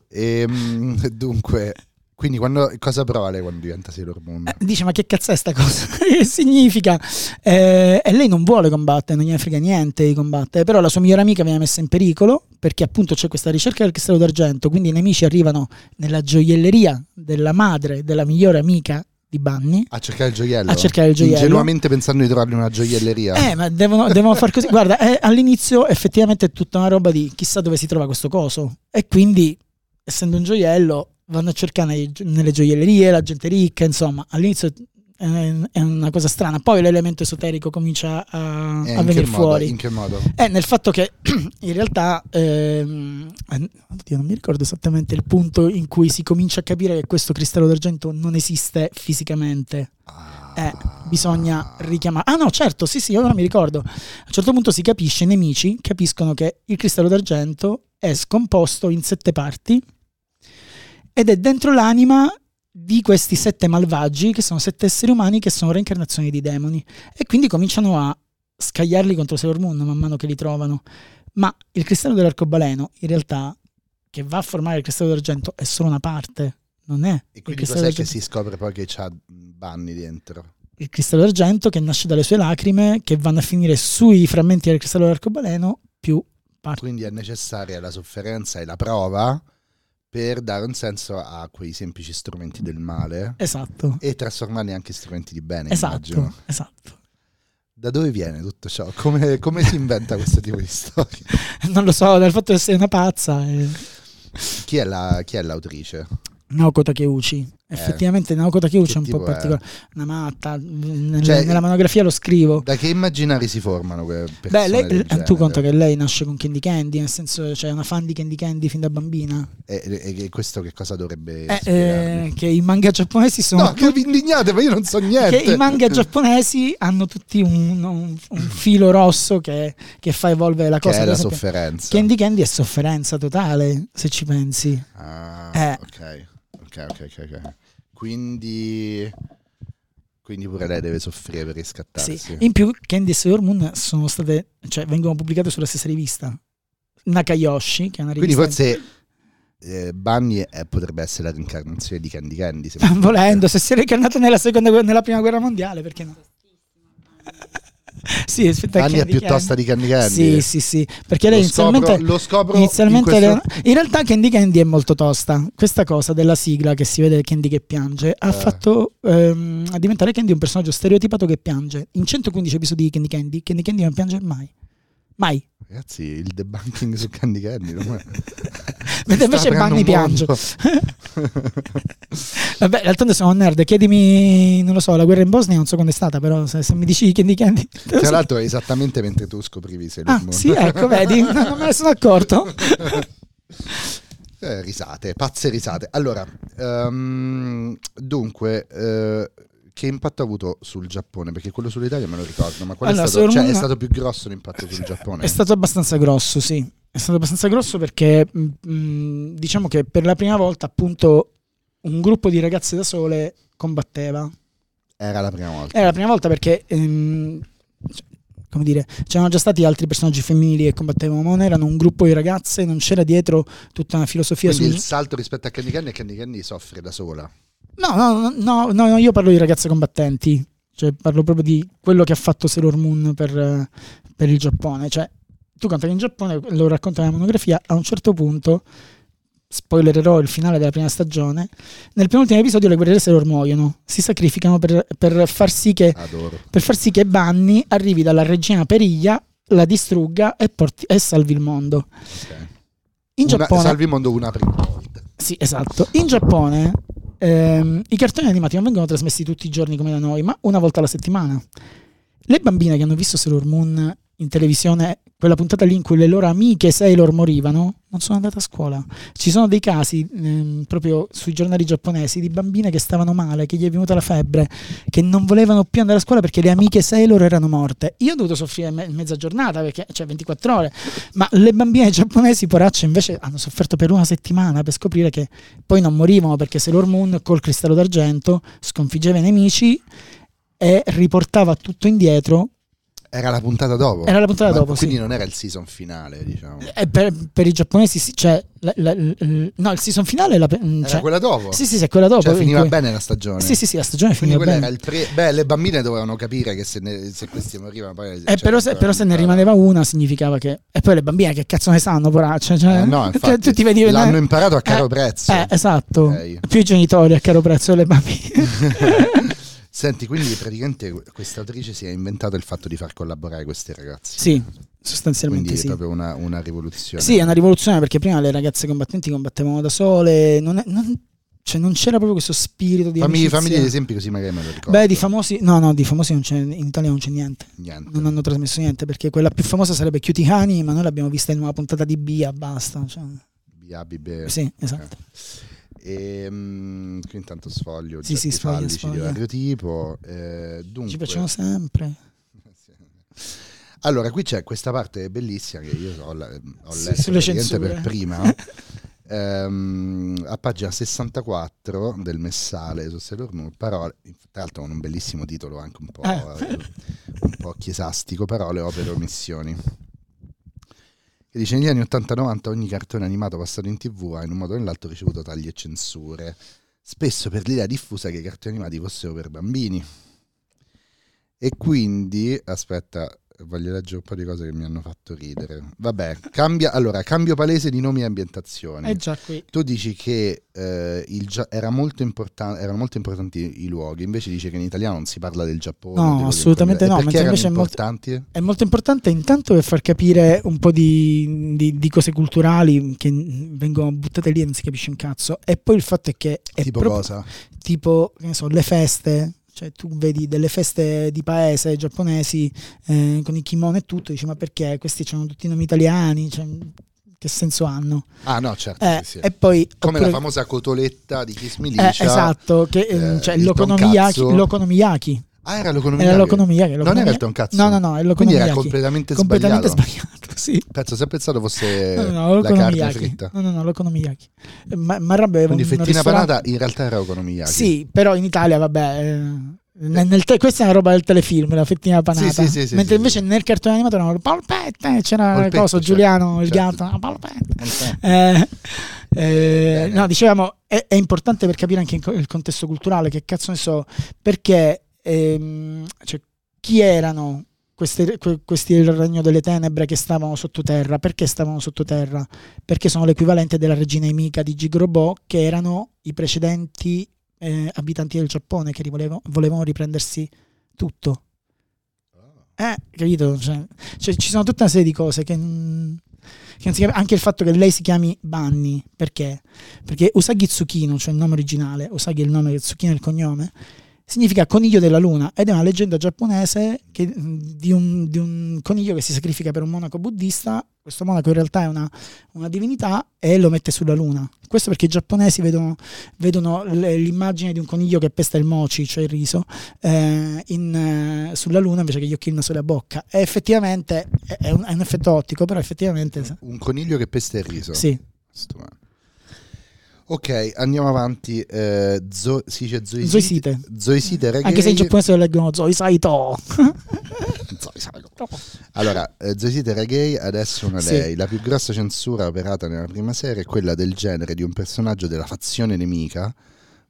Ehm, dunque, quindi quando, cosa prova lei quando diventa Sailor Moon? Eh, dice, ma che cazzo è sta cosa? che significa? Eh, e lei non vuole combattere, non gliene frega niente di combattere, però la sua migliore amica viene messa in pericolo perché appunto c'è questa ricerca del cristallo d'argento, quindi i nemici arrivano nella gioielleria della madre della migliore amica di Bunny. A cercare il gioiello? A cercare il gioiello. Ingenuamente pensando di trovargli una gioielleria. Eh, ma devono, devono far così. Guarda, eh, all'inizio effettivamente è tutta una roba di chissà dove si trova questo coso. E quindi, essendo un gioiello, vanno a cercare nei- nelle gioiellerie, la gente ricca, insomma, all'inizio è, una cosa strana. Poi l'elemento esoterico comincia a, Eh, a venire modo? fuori. In che modo? È nel fatto che in realtà, ehm, eh, oddio, non mi ricordo esattamente il punto in cui si comincia a capire che questo cristallo d'argento non esiste fisicamente. Ah, Eh, bisogna richiamare. Ah no, certo, sì, sì, ora mi ricordo. A un certo punto si capisce, i nemici capiscono che il cristallo d'argento è scomposto in sette parti ed è dentro l'anima di questi sette malvagi, che sono sette esseri umani che sono reincarnazioni di demoni. E quindi cominciano a scagliarli contro Sailor Moon man mano che li trovano. Ma il cristallo dell'arcobaleno, in realtà, che va a formare il cristallo d'argento, è solo una parte. Non è E quindi cos'è che d'argento. si scopre poi che c'ha Bunny dentro? il cristallo d'argento che nasce dalle sue lacrime che vanno a finire sui frammenti del cristallo dell'arcobaleno più parti. Quindi è necessaria la sofferenza e la prova per dare un senso a quei semplici strumenti del male Esatto. e trasformarli anche in strumenti di bene, Esatto, immagino. esatto. Da dove viene tutto ciò? Come, come si inventa questo tipo di storia? Non lo so, dal fatto di essere una pazza. eh. Chi è, la- chi è l'autrice? Naoko Takeuchi. Effettivamente Naoko Takeuchi è un Eh, che po' è? particolare. Una matta. Nel- Cioè, nella monografia lo scrivo. Da che immaginari si formano quelle Beh, lei- eh, tu genere? conta che lei nasce con Candy Candy, nel senso c'è una fan di Candy Candy fin da bambina. E, e- questo che cosa dovrebbe Eh, eh, che i manga giapponesi sono No, che vi indignate, ma io non so niente. che i manga giapponesi hanno tutti un, un- un filo rosso che, che fa evolvere la Che cosa. è Per la sofferenza. Candy Candy è sofferenza totale, se ci pensi. Ah, Eh. ok. Ok, ok, ok. Quindi... Quindi pure lei deve soffrire per riscattarsi. Sì. In più, Candy e Sailor Moon sono state, cioè, vengono pubblicate sulla stessa rivista. Nakayoshi, che è una Quindi rivista. forse eh, Bunny eh, potrebbe essere la reincarnazione di Candy Candy. se- Volendo, se si è reincarnata nella, seconda, nella prima guerra mondiale, perché no? sì, aspetta, Bunny è Candy più tosta di Candy Candy. Sì, sì, sì, perché lei Lo scopro- inizialmente, lo scopro inizialmente in, le- questo- in realtà Candy Candy è molto tosta. Questa cosa della sigla che si vede Candy che piange ha Eh. fatto ehm, a diventare Candy un personaggio stereotipato che piange. In 115 episodi di Candy Candy, Candy Candy non piange mai. Mai. Ragazzi, il debunking su Candy Candy. è- Mentre invece Bunny un piange. Vabbè, d'altronde sono un nerd. Chiedimi, non lo so, la guerra in Bosnia non so quando è stata, però se, se mi dici Candy Candy... Tra so. l'altro, esattamente mentre tu scoprivi Sailor Ah, sì, ecco, vedi, non me ne sono accorto. Eh, risate, pazze risate. Allora, ehm, dunque, eh, che impatto ha avuto sul Giappone? Perché quello sull'Italia me lo ricordo, ma qual è, Allora, stato, Sailor cioè, è stato più grosso l'impatto sul Giappone? È stato abbastanza grosso, sì. È stato abbastanza grosso perché mh, mh, diciamo che per la prima volta appunto un gruppo di ragazze da sole combatteva. Era la prima volta. Era la prima volta perché ehm, c- come dire, c'erano già stati altri personaggi femminili che combattevano, ma non erano un gruppo di ragazze, non c'era dietro tutta una filosofia Quindi sul il salto rispetto a Candy Candy è che Candy Candy soffre da sola. No, no, no, no, no, io parlo di ragazze combattenti, cioè parlo proprio di quello che ha fatto Sailor Moon per, per il Giappone. Cioè, tu conta che in Giappone, lo racconta nella monografia, a un certo punto, spoilererò il finale della prima stagione, nel penultimo episodio le guerriere Sailor muoiono, si sacrificano per, per far sì che per far sì che Bunny arrivi dalla regina Periglia, la distrugga e, porti- e salvi il mondo. Ok. In Una- Giappone, salvi il mondo una prima volta. sì, esatto. In Giappone ehm, i cartoni animati non vengono trasmessi tutti i giorni come da noi, ma una volta alla settimana. Le bambine che hanno visto Sailor Moon in televisione, quella puntata lì in cui le loro amiche Sailor morivano, non sono andate a scuola. Ci sono dei casi ehm, proprio sui giornali giapponesi di bambine che stavano male, che gli è venuta la febbre, che non volevano più andare a scuola perché le amiche Sailor erano morte. Io ho dovuto soffrire me- mezza giornata, perché, cioè 24 ore, ma le bambine giapponesi, poracce, invece hanno sofferto per una settimana per scoprire che poi non morivano perché Sailor Moon col cristallo d'argento sconfiggeva i nemici e riportava tutto indietro. Era la puntata dopo. Era la puntata dopo, Quindi sì. non era il season finale, diciamo. E per, per i giapponesi, sì, cioè, la- la- l- no, il season finale è la, Era cioè, quella dopo. Sì, sì, sì, quella dopo. Cioè, in finiva cui- bene la stagione. Sì, sì, sì, la stagione Quindi finiva bene. era il pre... Beh, le bambine dovevano capire che se, ne- se questi morivano poi... Eh, cioè, però, se, però se ne rimaneva una significava che... E poi le bambine che cazzo ne sanno, poracce? Cioè, Eh, no, infatti, tu ti vedi l'hanno imparato a caro Eh, prezzo. Eh, esatto. Ok. Più i genitori a caro prezzo delle bambine. Senti, quindi praticamente questa autrice si è inventato il fatto di far collaborare questi ragazzi. sì, sostanzialmente Quindi sì. è proprio una, una rivoluzione. Sì, è una rivoluzione perché prima le ragazze combattenti combattevano da sole, non, è- non- cioè non c'era proprio questo spirito di Fammi, fammi degli esempi così magari me lo ricordo. Beh, di famosi, no, no, di famosi non c'è, in Italia non c'è niente. Niente. Non hanno trasmesso niente perché quella più famosa sarebbe Cutie Honey, ma noi l'abbiamo vista in una puntata di Bia, basta. cioè. Bia, Bibe. Sì, esatto. E, mm, qui intanto sfoglio Sì, sì, sfoglia, fallici di sfoglia. vario tipo. eh, dunque, Ci piacciono sempre. Allora, qui c'è questa parte bellissima che io ho, la- ho Sì, letto per prima. Ehm, a pagina 64 del Messale su Sailor Moon, parole, tra l'altro con un bellissimo titolo anche un po', Eh. eh, un po' chiesastico, parole, opere, omissioni. Che dice negli anni 80-90 ogni cartone animato passato in tv ha in un modo o nell'altro ricevuto tagli e censure, spesso per l'idea diffusa che i cartoni animati fossero per bambini. E quindi, aspetta, voglio leggere un po' di cose che mi hanno fatto ridere. Vabbè, cambia, allora, cambio palese di nomi e ambientazioni. È già qui. Tu dici che eh, il Gia- era molto importan- erano molto importanti i luoghi, invece dice che in italiano non si parla del Giappone. No, assolutamente no, Perché invece è molto- importanti? È molto importante intanto per far capire un po' di, di- di cose culturali che vengono buttate lì e non si capisce un cazzo. E poi il fatto è che è tipo proprio cosa? tipo, che ne so, le feste. Cioè, tu vedi delle feste di paese giapponesi eh, con i kimono e tutto, dici ma perché questi hanno tutti i nomi italiani? Cioè, che senso hanno? Ah no, certo, Eh, sì, sì. E poi Come oppure- la famosa cotoletta di Kiss Me eh, Licia. esatto, che, eh, eh, cioè, l'okonomiyaki, l'okonomiyaki. Ah, era l'economia. Era l'okonomiyaki. Non era il l'okonomiyaki- tonkatsu. No, no, no, è Quindi l'okonomiyaki. era completamente, completamente sbagliato. sbagliato, sì. Penso sempre pensato fosse No, no, no, la carne fritta. No, no, no, l'okonomiyaki. Eh, Ma, ma aveva Quindi un fettina ristorante- panata in realtà era economia. Sì, però in Italia, vabbè. eh, te- questa è una roba del telefilm, la fettina panata. Sì, sì, sì, Mentre invece nel cartone animato erano polpette, c'era Polpette, cosa, certo, Giuliano, il certo. gatto, no, polpette. Eh, eh, no, dicevamo, è, è importante per capire anche co- il contesto culturale, che cazzo ne so, perché ehm, cioè, chi erano queste- que- questi del regno delle tenebre che stavano sottoterra? Perché stavano sottoterra? Perché sono l'equivalente della regina Emika di Gigrobo, che erano i precedenti eh, abitanti del Giappone che rivolevo- volevano riprendersi tutto. Eh, capito? Cioè, cioè, ci sono tutta una serie di cose che, che Anche il fatto che lei si chiami Bunny, perché? Perché Usagi Tsukino, cioè il nome originale, Usagi è il nome, Tsukino è il cognome, significa coniglio della luna ed è una leggenda giapponese che- di, un, di un coniglio che si sacrifica per un monaco buddista. Questo monaco in realtà è una, una divinità e lo mette sulla luna. Questo perché i giapponesi vedono, vedono l'immagine di un coniglio che pesta il mochi, cioè il riso, eh, in, eh, sulla luna invece che gli occhi, il naso e la bocca. E effettivamente è, un, è un effetto ottico, però effettivamente Un coniglio che pesta il riso. sì. Stupendo. Ok, andiamo avanti. Eh, zo- si dice zoisite. Zoisite. Zoisite reggae. Anche se in giapponese lo leggono Zoi Saito. Allora, eh, Zoisite Reggae adesso una Sì. lei. La più grossa censura operata nella prima serie è quella del genere di un personaggio della fazione nemica,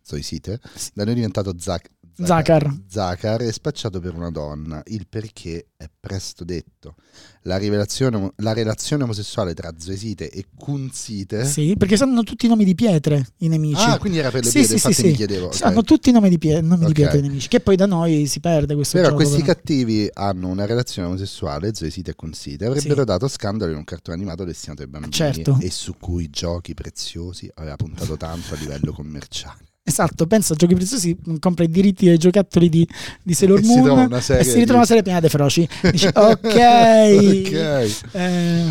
Zoisite, da noi diventato Zak- Zakar. Zakar e spacciato per una donna. Il perché è presto detto. La, rivelazione, la relazione omosessuale tra Zoisite e Kunzite. Sì, perché sanno tutti i nomi di pietre i nemici. Ah, quindi era per le Sì, pietre, sì, sì, infatti sì. mi chiedevo. ok. Hanno tutti i nomi di, pie- nomi Ok. di pietre i nemici, che poi da noi si perde questo Però gioco. questi però. cattivi hanno una relazione omosessuale, Zoisite e Consite, avrebbero Sì. dato scandalo in un cartone animato destinato ai bambini Certo. e su cui Giochi Preziosi aveva puntato tanto a livello commerciale. Esatto, pensa a Giochi Preziosi, compra i diritti dei giocattoli di, di Sailor E si Moon serie e si di- ritrova una serie piena di feroci. Dici, ok. Ok. Eh,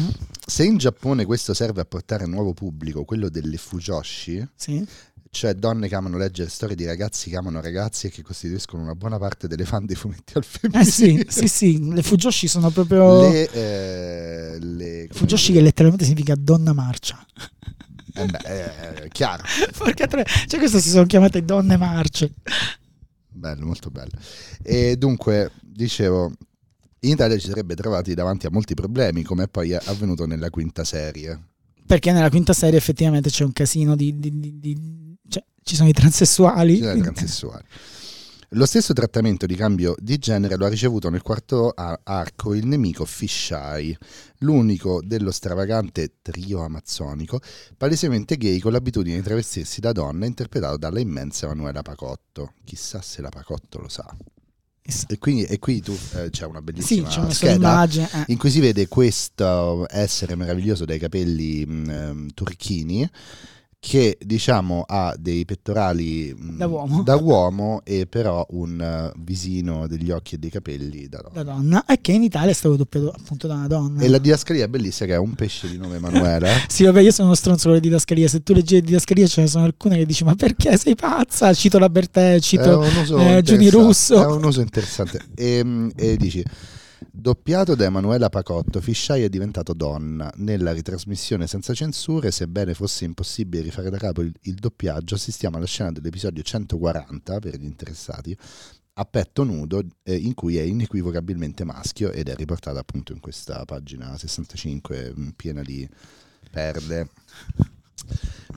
Se in Giappone questo serve a portare nuovo pubblico, quello delle fujoshi, sì. cioè donne che amano leggere storie di ragazzi che amano ragazzi e che costituiscono una buona parte delle fan dei fumetti al Eh sì, femminile. sì, sì, le Fujoshi sono proprio... Le, eh, le Fujoshi che letteralmente significa donna marcia. Eh beh, eh, chiaro, Porca tre, cioè queste si sono chiamate donne marce. bello, molto bello. E dunque, dicevo, in Italia ci sarebbe trovati davanti a molti problemi, come è poi avvenuto nella quinta serie. Perché nella quinta serie effettivamente c'è un casino di... di- di- di- cioè, ci sono i transessuali. Cioè, transessuali. Lo stesso trattamento di cambio di genere lo ha ricevuto nel quarto arco il nemico Fisheye, l'unico dello stravagante trio amazzonico, palesemente gay con l'abitudine di travestirsi da donna, interpretato dalla immensa Emanuela Pacotto. Chissà se la Pacotto lo sa. E qui, e qui tu eh, c'è una Sì, bellissima c'è una scheda immagine. eh. in cui si vede questo essere meraviglioso dai capelli mh, ehm, turchini che diciamo ha dei pettorali mh, Da uomo. da uomo e però un eh, visino degli occhi e dei capelli da donna. Da donna. E che in Italia è stato doppiato appunto da una donna. E la didascalia è bellissima che è un pesce di nome Emanuela. Sì, vabbè, io sono uno stronzo con le didascalie. Se tu leggi le didascalie, ce ne sono alcune che dici: Ma perché sei pazza? Cito la Bertè, cito eh, Giuni Russo. È un uso interessante. E, mh, e dici, doppiato da Emanuela Pacotto, Fisciai è diventato donna. Nella ritrasmissione senza censure, sebbene fosse impossibile rifare da capo il, il doppiaggio, assistiamo alla scena dell'episodio 140, per gli interessati, a petto nudo, eh, in cui è inequivocabilmente maschio ed è riportata appunto in questa pagina 65 mh, piena di perle.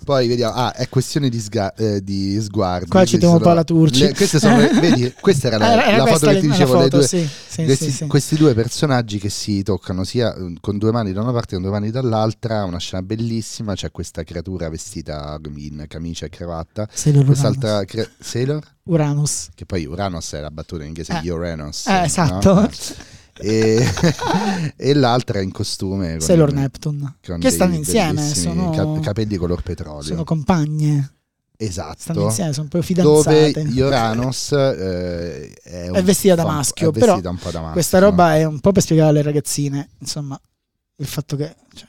Poi vediamo, ah, è questione di, sga- eh, di sguardi. Qua citiamo sono- Paola Turci. le- queste sono, le- vedi, questa era la, Era- la foto che ti la dicevo, foto, due, sì, sì, questi, sì, questi due personaggi che si toccano sia eh, con due mani da una parte e con due mani dall'altra, una scena bellissima, c'è questa creatura vestita in camicia e cravatta, Sailor quest'altra cre- Sailor, Uranus. che poi Uranus è la battuta in inglese, Eh. Uranus. Eh, no? esatto. E, e l'altra in costume. con- Sailor Neptune. Che stanno insieme, sono, cap- capelli color petrolio. sono compagne. esatto. Stanno insieme, sono proprio dove fidanzate. Uranus eh, è, È vestita da maschio, però da maschio. Questa roba è un po' per spiegare alle ragazzine, insomma, il fatto che cioè,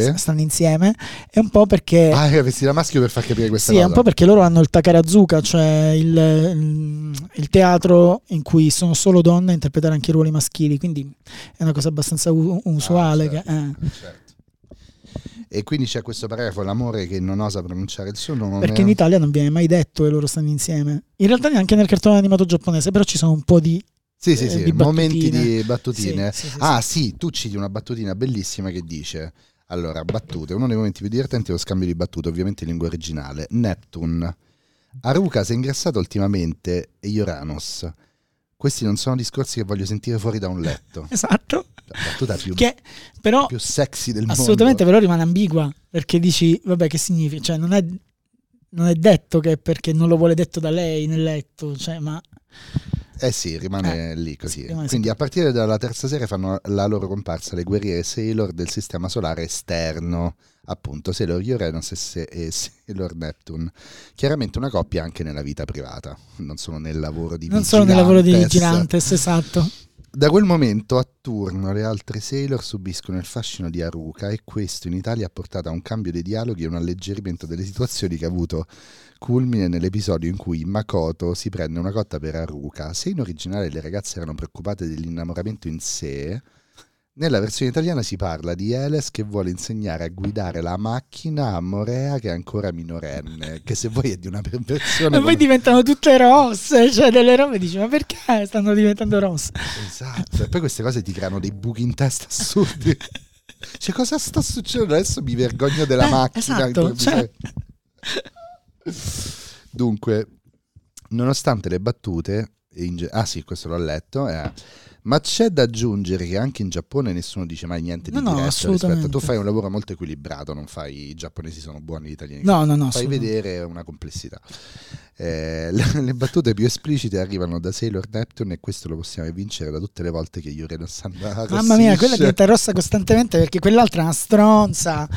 Che? stanno insieme è un po' perché Ah, è vestita da maschio per far capire questa sì, cosa. un po' perché loro hanno il Takarazuka, cioè il, il- teatro in cui sono solo donne a interpretare anche i ruoli maschili, quindi è una cosa abbastanza u- usuale. Ah, certo. che- eh. Certo. E quindi c'è questo paragrafo, l'amore che non osa pronunciare il suo nome. Perché in Italia non viene mai detto che loro stanno insieme. In realtà neanche nel cartone animato giapponese, però ci sono un po' di... Sì, sì, eh, sì, di momenti di battutine. Sì, sì, sì, ah, sì, tu citi una battutina bellissima che dice: Allora, battute. Uno dei momenti più divertenti è lo scambio di battute, ovviamente in lingua originale. Neptune. Aruka si è ingrassato ultimamente e Uranus. Questi non sono discorsi che voglio sentire fuori da un letto. Esatto. La battuta più, Che però più sexy del assolutamente mondo. però rimane ambigua, perché dici, vabbè, che significa? Cioè, non è, non è detto che è perché non lo vuole detto da lei nel letto, cioè, ma... Eh sì, rimane lì così. sì, rimane Quindi a partire dalla terza serie fanno la loro comparsa le guerriere Sailor del sistema solare esterno, appunto Sailor Uranus e, Se- e Sailor Neptune. Chiaramente una coppia anche nella vita privata, non solo nel lavoro di Non solo nel lavoro di vigilantes. Vigilantes, esatto. Da quel momento a turno le altre Sailor subiscono il fascino di Haruka e questo in Italia ha portato a un cambio dei dialoghi e un alleggerimento delle situazioni che ha avuto culmine nell'episodio in cui Makoto si prende una cotta per Haruka. Se in originale le ragazze erano preoccupate dell'innamoramento in sé, nella versione italiana si parla di Eles che vuole insegnare a guidare la macchina a Morea che è ancora minorenne, che se vuoi è di una perversione... E poi come- diventano tutte rosse, cioè delle robe dici, ma perché stanno diventando rosse? Esatto, e poi queste cose ti creano dei buchi in testa assurdi. Cioè, cosa sta succedendo? Adesso mi vergogno della Eh, macchina. esatto, cioè- Dunque, nonostante le battute, ge- ah sì, questo l'ho letto, eh, ma c'è da aggiungere che anche in Giappone nessuno dice mai niente di No, no, diretto rispetto. assolutamente. Tu fai un lavoro molto equilibrato, non fai i giapponesi sono buoni, gli italiani No, no, no. fai vedere una complessità. Eh, le, le battute più esplicite arrivano da Sailor Neptune e questo lo possiamo vincere da tutte le volte che Uranus andrà Mamma mia, quella diventa rossa costantemente perché quell'altra è una stronza.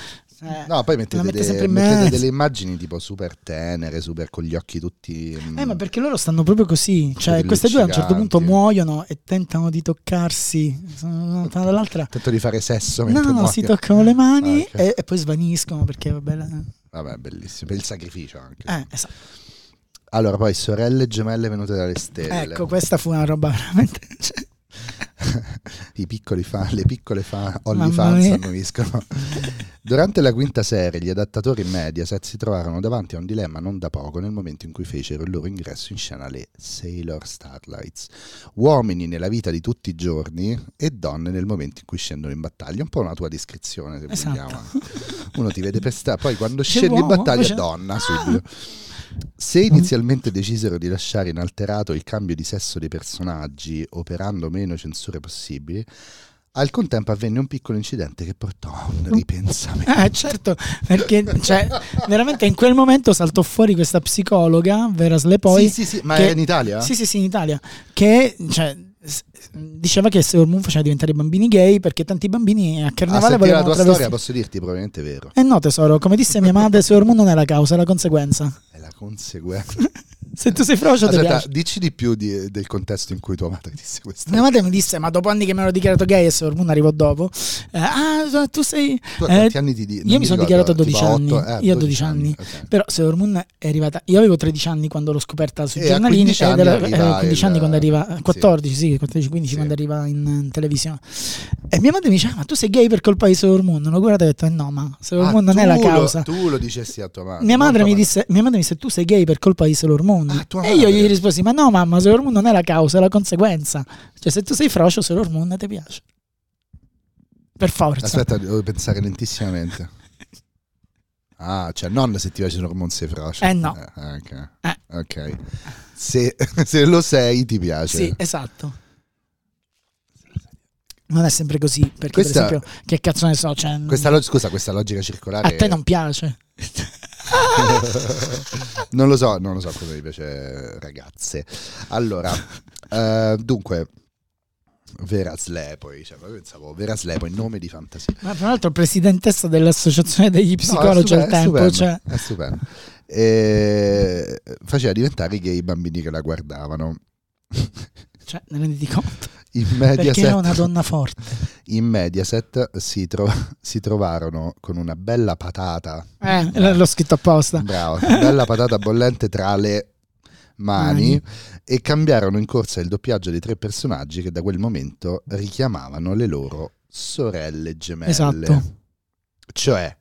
Eh, No, poi mettete, mette de- mettete delle immagini tipo super tenere, super con gli occhi tutti... mm, Eh, ma perché loro stanno proprio così. Cioè, queste due a un certo punto muoiono e tentano di toccarsi. Lontano dall'altra. Tanto di fare sesso No, no, muoiono. si toccano le mani Ah, ok. e, e poi svaniscono perché vabbè. la- Vabbè, bellissimo. Per il sacrificio anche. Eh, esatto. Allora, poi sorelle gemelle venute dalle stelle. Ecco, questa fu una roba veramente. cioè, I piccoli fan, le piccole fan, OnlyFans mia. annuiscono. Durante la quinta serie, gli adattatori Mediaset si trovarono davanti a un dilemma non da poco nel momento in cui fecero il loro ingresso in scena le Sailor Starlights, uomini nella vita di tutti i giorni e donne nel momento in cui scendono in battaglia. Un po' una tua descrizione, se Esatto. vogliamo. Uno ti vede per strada, poi quando C'è scendi in battaglia, c'è- donna subito. Se inizialmente decisero di lasciare inalterato il cambio di sesso dei personaggi, operando meno censure possibili, al contempo avvenne un piccolo incidente che portò a un ripensamento. Eh, certo, perché cioè, veramente in quel momento saltò fuori questa psicologa, Vera Slepoi. sì, sì, sì, ma che- era in Italia? Sì, sì, sì, in Italia. Che cioè, diceva che Sailor Moon faceva diventare i bambini gay perché tanti bambini a carnevale la volevano tua travesti- storia posso dirti probabilmente è vero. Eh no tesoro, come disse mia madre, Sailor Moon non è la causa, è la conseguenza. È la conseguenza. Se tu sei frocio ti Aspetta, piace. dici di più di- del contesto in cui tua madre disse questo. Mia madre mi disse, ma dopo anni che mi ero dichiarato gay e Sailor Moon arrivò dopo, eh, ah tu sei... Tu a eh, quanti anni ti di- io mi sono dichiarato a 12 tipo anni, eh, io a 12 anni. ok. Però Sailor Moon è arrivata. Io avevo 13 anni quando l'ho scoperta sui E giornalini. 15 ed anni era- arriva eh, 15 il- anni quando arriva. sì. 14, sì, 14, 15 Sì. quando arriva in, in televisione. E mia madre mi dice: "Ah, Ma tu sei gay per colpa di Sailor Moon? Non ho guardato e ho detto: "Eh No, ma Sailor Ah, non è la lo- causa. tu lo dicessi a tua madre. Mia madre, mi disse, mia madre mi disse: Tu sei gay per colpa di Sailor Moon. Ah, e io gli risposi: Ma no, mamma, Sailor Moon non è la causa, è la conseguenza. Cioè, se tu sei frocio, Sailor Moon ti piace. Per forza. Aspetta, devo pensare lentissimamente. Ah, cioè non se ti piace l'ormone sei frocio. Eh, no. Eh, ok. Eh. Ok. Se, se lo sei ti piace. Sì, esatto. Non è sempre così, perché Questa- per esempio, che cazzo ne so, cioè, Questa log- scusa, questa logica circolare. a te non piace. non lo so, non lo so cosa mi piace, ragazze. Allora, eh, dunque, Vera Slepoi, cioè, pensavo Vera Slepoi, nome di fantasia. Ma tra l'altro presidentessa dell'associazione degli psicologi No, è al tempo, stupendo, cioè, è stupendo. E faceva diventare gay i bambini che la guardavano. cioè, ne renditi conto? In Perché Mediaset, è una donna forte. in Mediaset si, tro- si trovarono con una bella patata, Eh, l'ho scritto apposta. bravo, bella patata bollente tra le mani Mani. e cambiarono in corsa il doppiaggio di tre personaggi che da quel momento richiamavano le loro sorelle gemelle. Esatto. Cioè,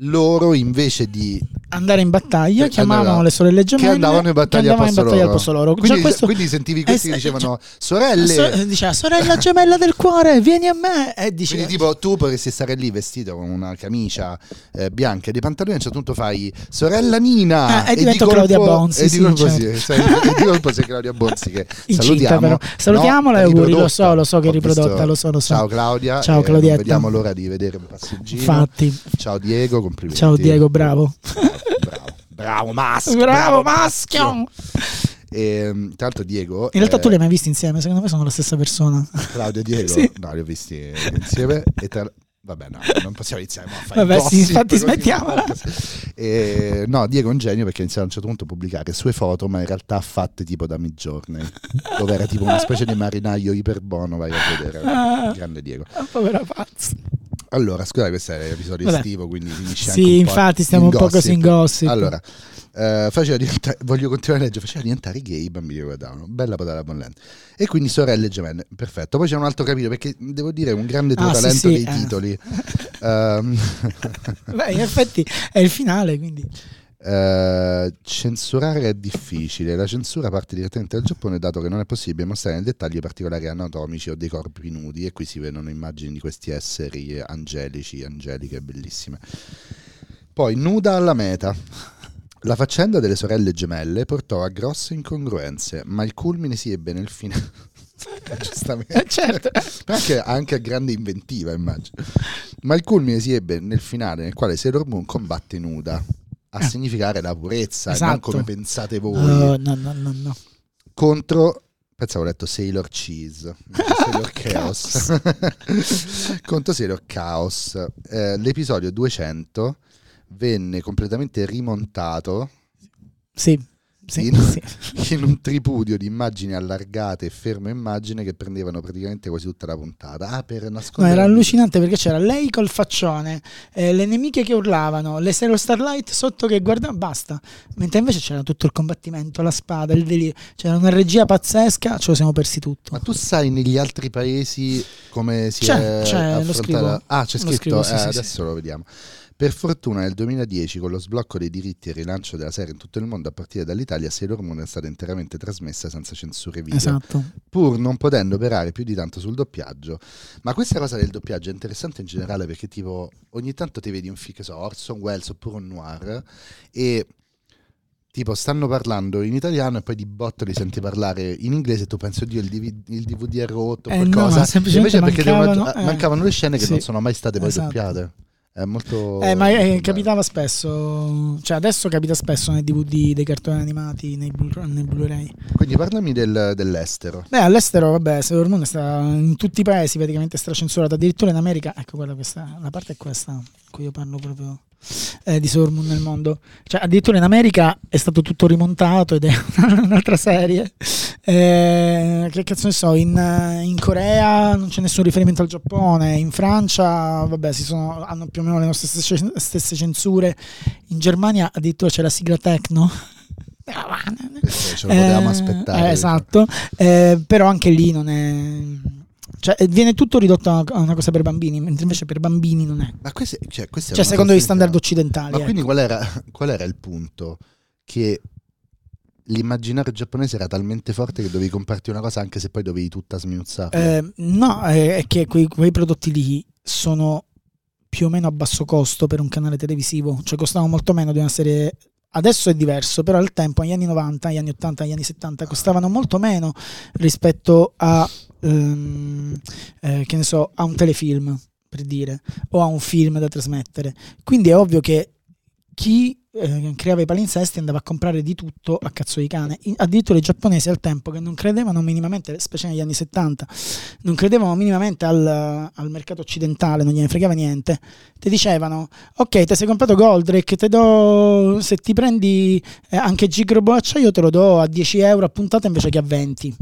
loro invece di Andare in battaglia, Che chiamavano andava- le sorelle gemelle che andavano in battaglia, andavano al, posto in battaglia loro. al posto loro. Quindi, questo- quindi sentivi questi Eh, che sì, dicevano sorelle. So- diceva sorella gemella del cuore, vieni a me. E diceva, Quindi tipo tu potresti stare lì vestito con una camicia eh, bianca e dei pantaloni a un certo punto fai sorella Nina Ah, e di divento colpo- Claudia Bonzi, e sì, di certo. sì, e di colpo sei Claudia Bonzi che salutiamo però. Salutiamola No, e auguri, lo so, lo so che è riprodotta, lo so, lo so. ciao Claudia Ciao, e non Claudietta. vediamo l'ora di vedere un passeggino Infatti, ciao Diego complimenti ciao Diego, bravo. bravo bravo maschio Bravo maschio. e, tra l'altro Diego In realtà eh, tu li hai mai visti insieme? Secondo me sono la stessa persona. Claudio e Diego Sì. no li ho visti insieme e tra Vabbè, no, non possiamo iniziare a fare Vabbè, sì, infatti smettiamola. E, no, Diego è un genio perché ha iniziato a un certo punto a pubblicare sue foto, ma in realtà fatte tipo da Midjourney, dove era tipo una specie di marinaio iperbono, vai a vedere. Ah. Grande Diego. Povera pazzo. Allora, scusate, questo è l'episodio Vabbè. estivo, quindi finisce Sì, infatti stiamo in un po' così in gossip. Allora, eh, faceva diventare, voglio continuare a leggere, faceva diventare gay i bambini che guardavano, bella patata bollente. E quindi sorelle gemelle, perfetto. Poi c'è un altro capitolo, perché devo dire un grande tuo Ah, sì, talento sì, dei eh. titoli. Ehm, Beh, in effetti è il finale, quindi. Eh, censurare è difficile. La censura parte direttamente dal Giappone, dato che non è possibile mostrare nel dettaglio particolari anatomici o dei corpi nudi. E qui si vedono immagini di questi esseri angelici, angeliche, bellissime. Poi, nuda alla meta. La faccenda delle sorelle gemelle portò a grosse incongruenze, ma il culmine si ebbe nel finale. Giustamente. Eh, certo. Anche, anche a grande inventiva, immagino. Ma il culmine si ebbe nel finale nel quale Sailor Moon combatte nuda a Eh. significare la purezza, e non Esatto. come pensate voi, Oh, no, no, no, no. contro pensavo ho letto Sailor Cheese, Sailor Chaos. contro Sailor Chaos. Eh, l'episodio 200 venne completamente rimontato Sì, sì, In- sì. in un tripudio di immagini allargate e fermo immagine che prendevano praticamente quasi tutta la puntata. Ah, per No, nascondere. era allucinante perché c'era lei col faccione, eh, le nemiche che urlavano, le Sailor Starlight sotto che guardavano, basta. Mentre invece c'era tutto il combattimento, la spada, il delirio. C'era una regia pazzesca, ce lo siamo persi tutto. Ma tu sai negli altri paesi come si C'è, è c'è, lo affrontata? scrivo. Ah, c'è Lo scritto, scrivo, sì, eh, adesso lo vediamo. Per fortuna nel 2010 con lo sblocco dei diritti e il rilancio della serie in tutto il mondo a partire dall'Italia Sailor Moon è stata interamente trasmessa senza censure video, Esatto. pur non potendo operare più di tanto sul doppiaggio. Ma questa cosa del doppiaggio è interessante in generale perché tipo ogni tanto ti vedi un film che so, Orson Welles oppure un noir e tipo stanno parlando in italiano e poi di botto li senti parlare in inglese e tu pensi oddio il DVD, il DVD è rotto o Eh, no, qualcosa ma semplicemente invece perché devono- mancavano, eh. mancavano le scene che Sì. non sono mai state poi Esatto. doppiate È molto... Eh, ma eh, molto capitava spesso, cioè adesso capita spesso nei DVD dei cartoni animati, nei, Blu- nei Blu-ray. Quindi parlami del- dell'estero. Beh, all'estero, vabbè, Sailor Moon sta in tutti i paesi praticamente stracensurato, addirittura in America, ecco guarda questa, la parte è questa, in cui io parlo proprio eh, di Sailor Moon nel mondo. Cioè, addirittura in America è stato tutto rimontato ed è un'altra serie. Eh, che cazzo ne so, in, eh, in Corea non c'è nessun riferimento al Giappone, in Francia, vabbè, si sono, hanno più o meno le nostre stesse, stesse censure. In Germania addirittura c'è la sigla techno. Questo ce lo potevamo Eh, aspettare. eh, esatto, Eh, però anche lì non è... Cioè, eh, viene tutto ridotto a una cosa per bambini, mentre invece per bambini non è. Ma questo, cioè, questa è Cioè, secondo gli standard occidentali. Ma ecco. quindi qual era, qual era il punto? Che l'immaginario giapponese era talmente forte che dovevi comprarti una cosa anche se poi dovevi tutta sminuzzare. Eh, no, è che quei, quei prodotti lì sono più o meno a basso costo per un canale televisivo, cioè costavano molto meno di una serie. Adesso è diverso, però al tempo, negli anni 90, negli anni 80, negli anni 70, costavano molto meno rispetto a, ehm, eh, che ne so, a un telefilm, per dire, o a un film da trasmettere. Quindi è ovvio che chi eh, creava i palinsesti andava a comprare di tutto a cazzo di cane. In- addirittura i giapponesi al tempo che non credevano minimamente, specie negli anni 70, non credevano minimamente al, al mercato occidentale, non gliene fregava niente. Ti dicevano: Ok, ti sei comprato Goldrake, te do, se ti prendi eh, anche Gigrobo acciaio, te lo do a 10 euro a puntata invece che a 20.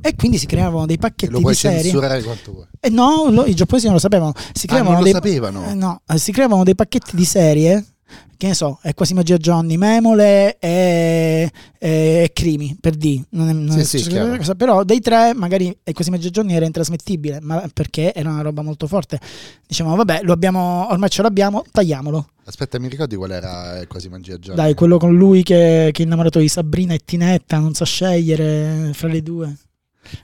E quindi si creavano dei pacchetti lo di serie. censurare quanto vuoi. E no, lo- i giapponesi non lo sapevano. Si Ah, non lo dei, sapevano? eh, no, eh, si creavano dei pacchetti di serie. Che ne so, è quasi magia Johnny, Memole e, e, Crimi, per D. Non è, non Sì, è sì, qualcosa, però dei tre, magari è quasi magia Johnny era intrasmettibile, ma perché era una roba molto forte. Diciamo, vabbè, lo abbiamo, ormai ce l'abbiamo, tagliamolo. Aspetta, mi ricordi qual era eh, quasi magia Johnny? Dai, quello con lui che, che è innamorato di Sabrina e Tinetta, non sa scegliere fra le due.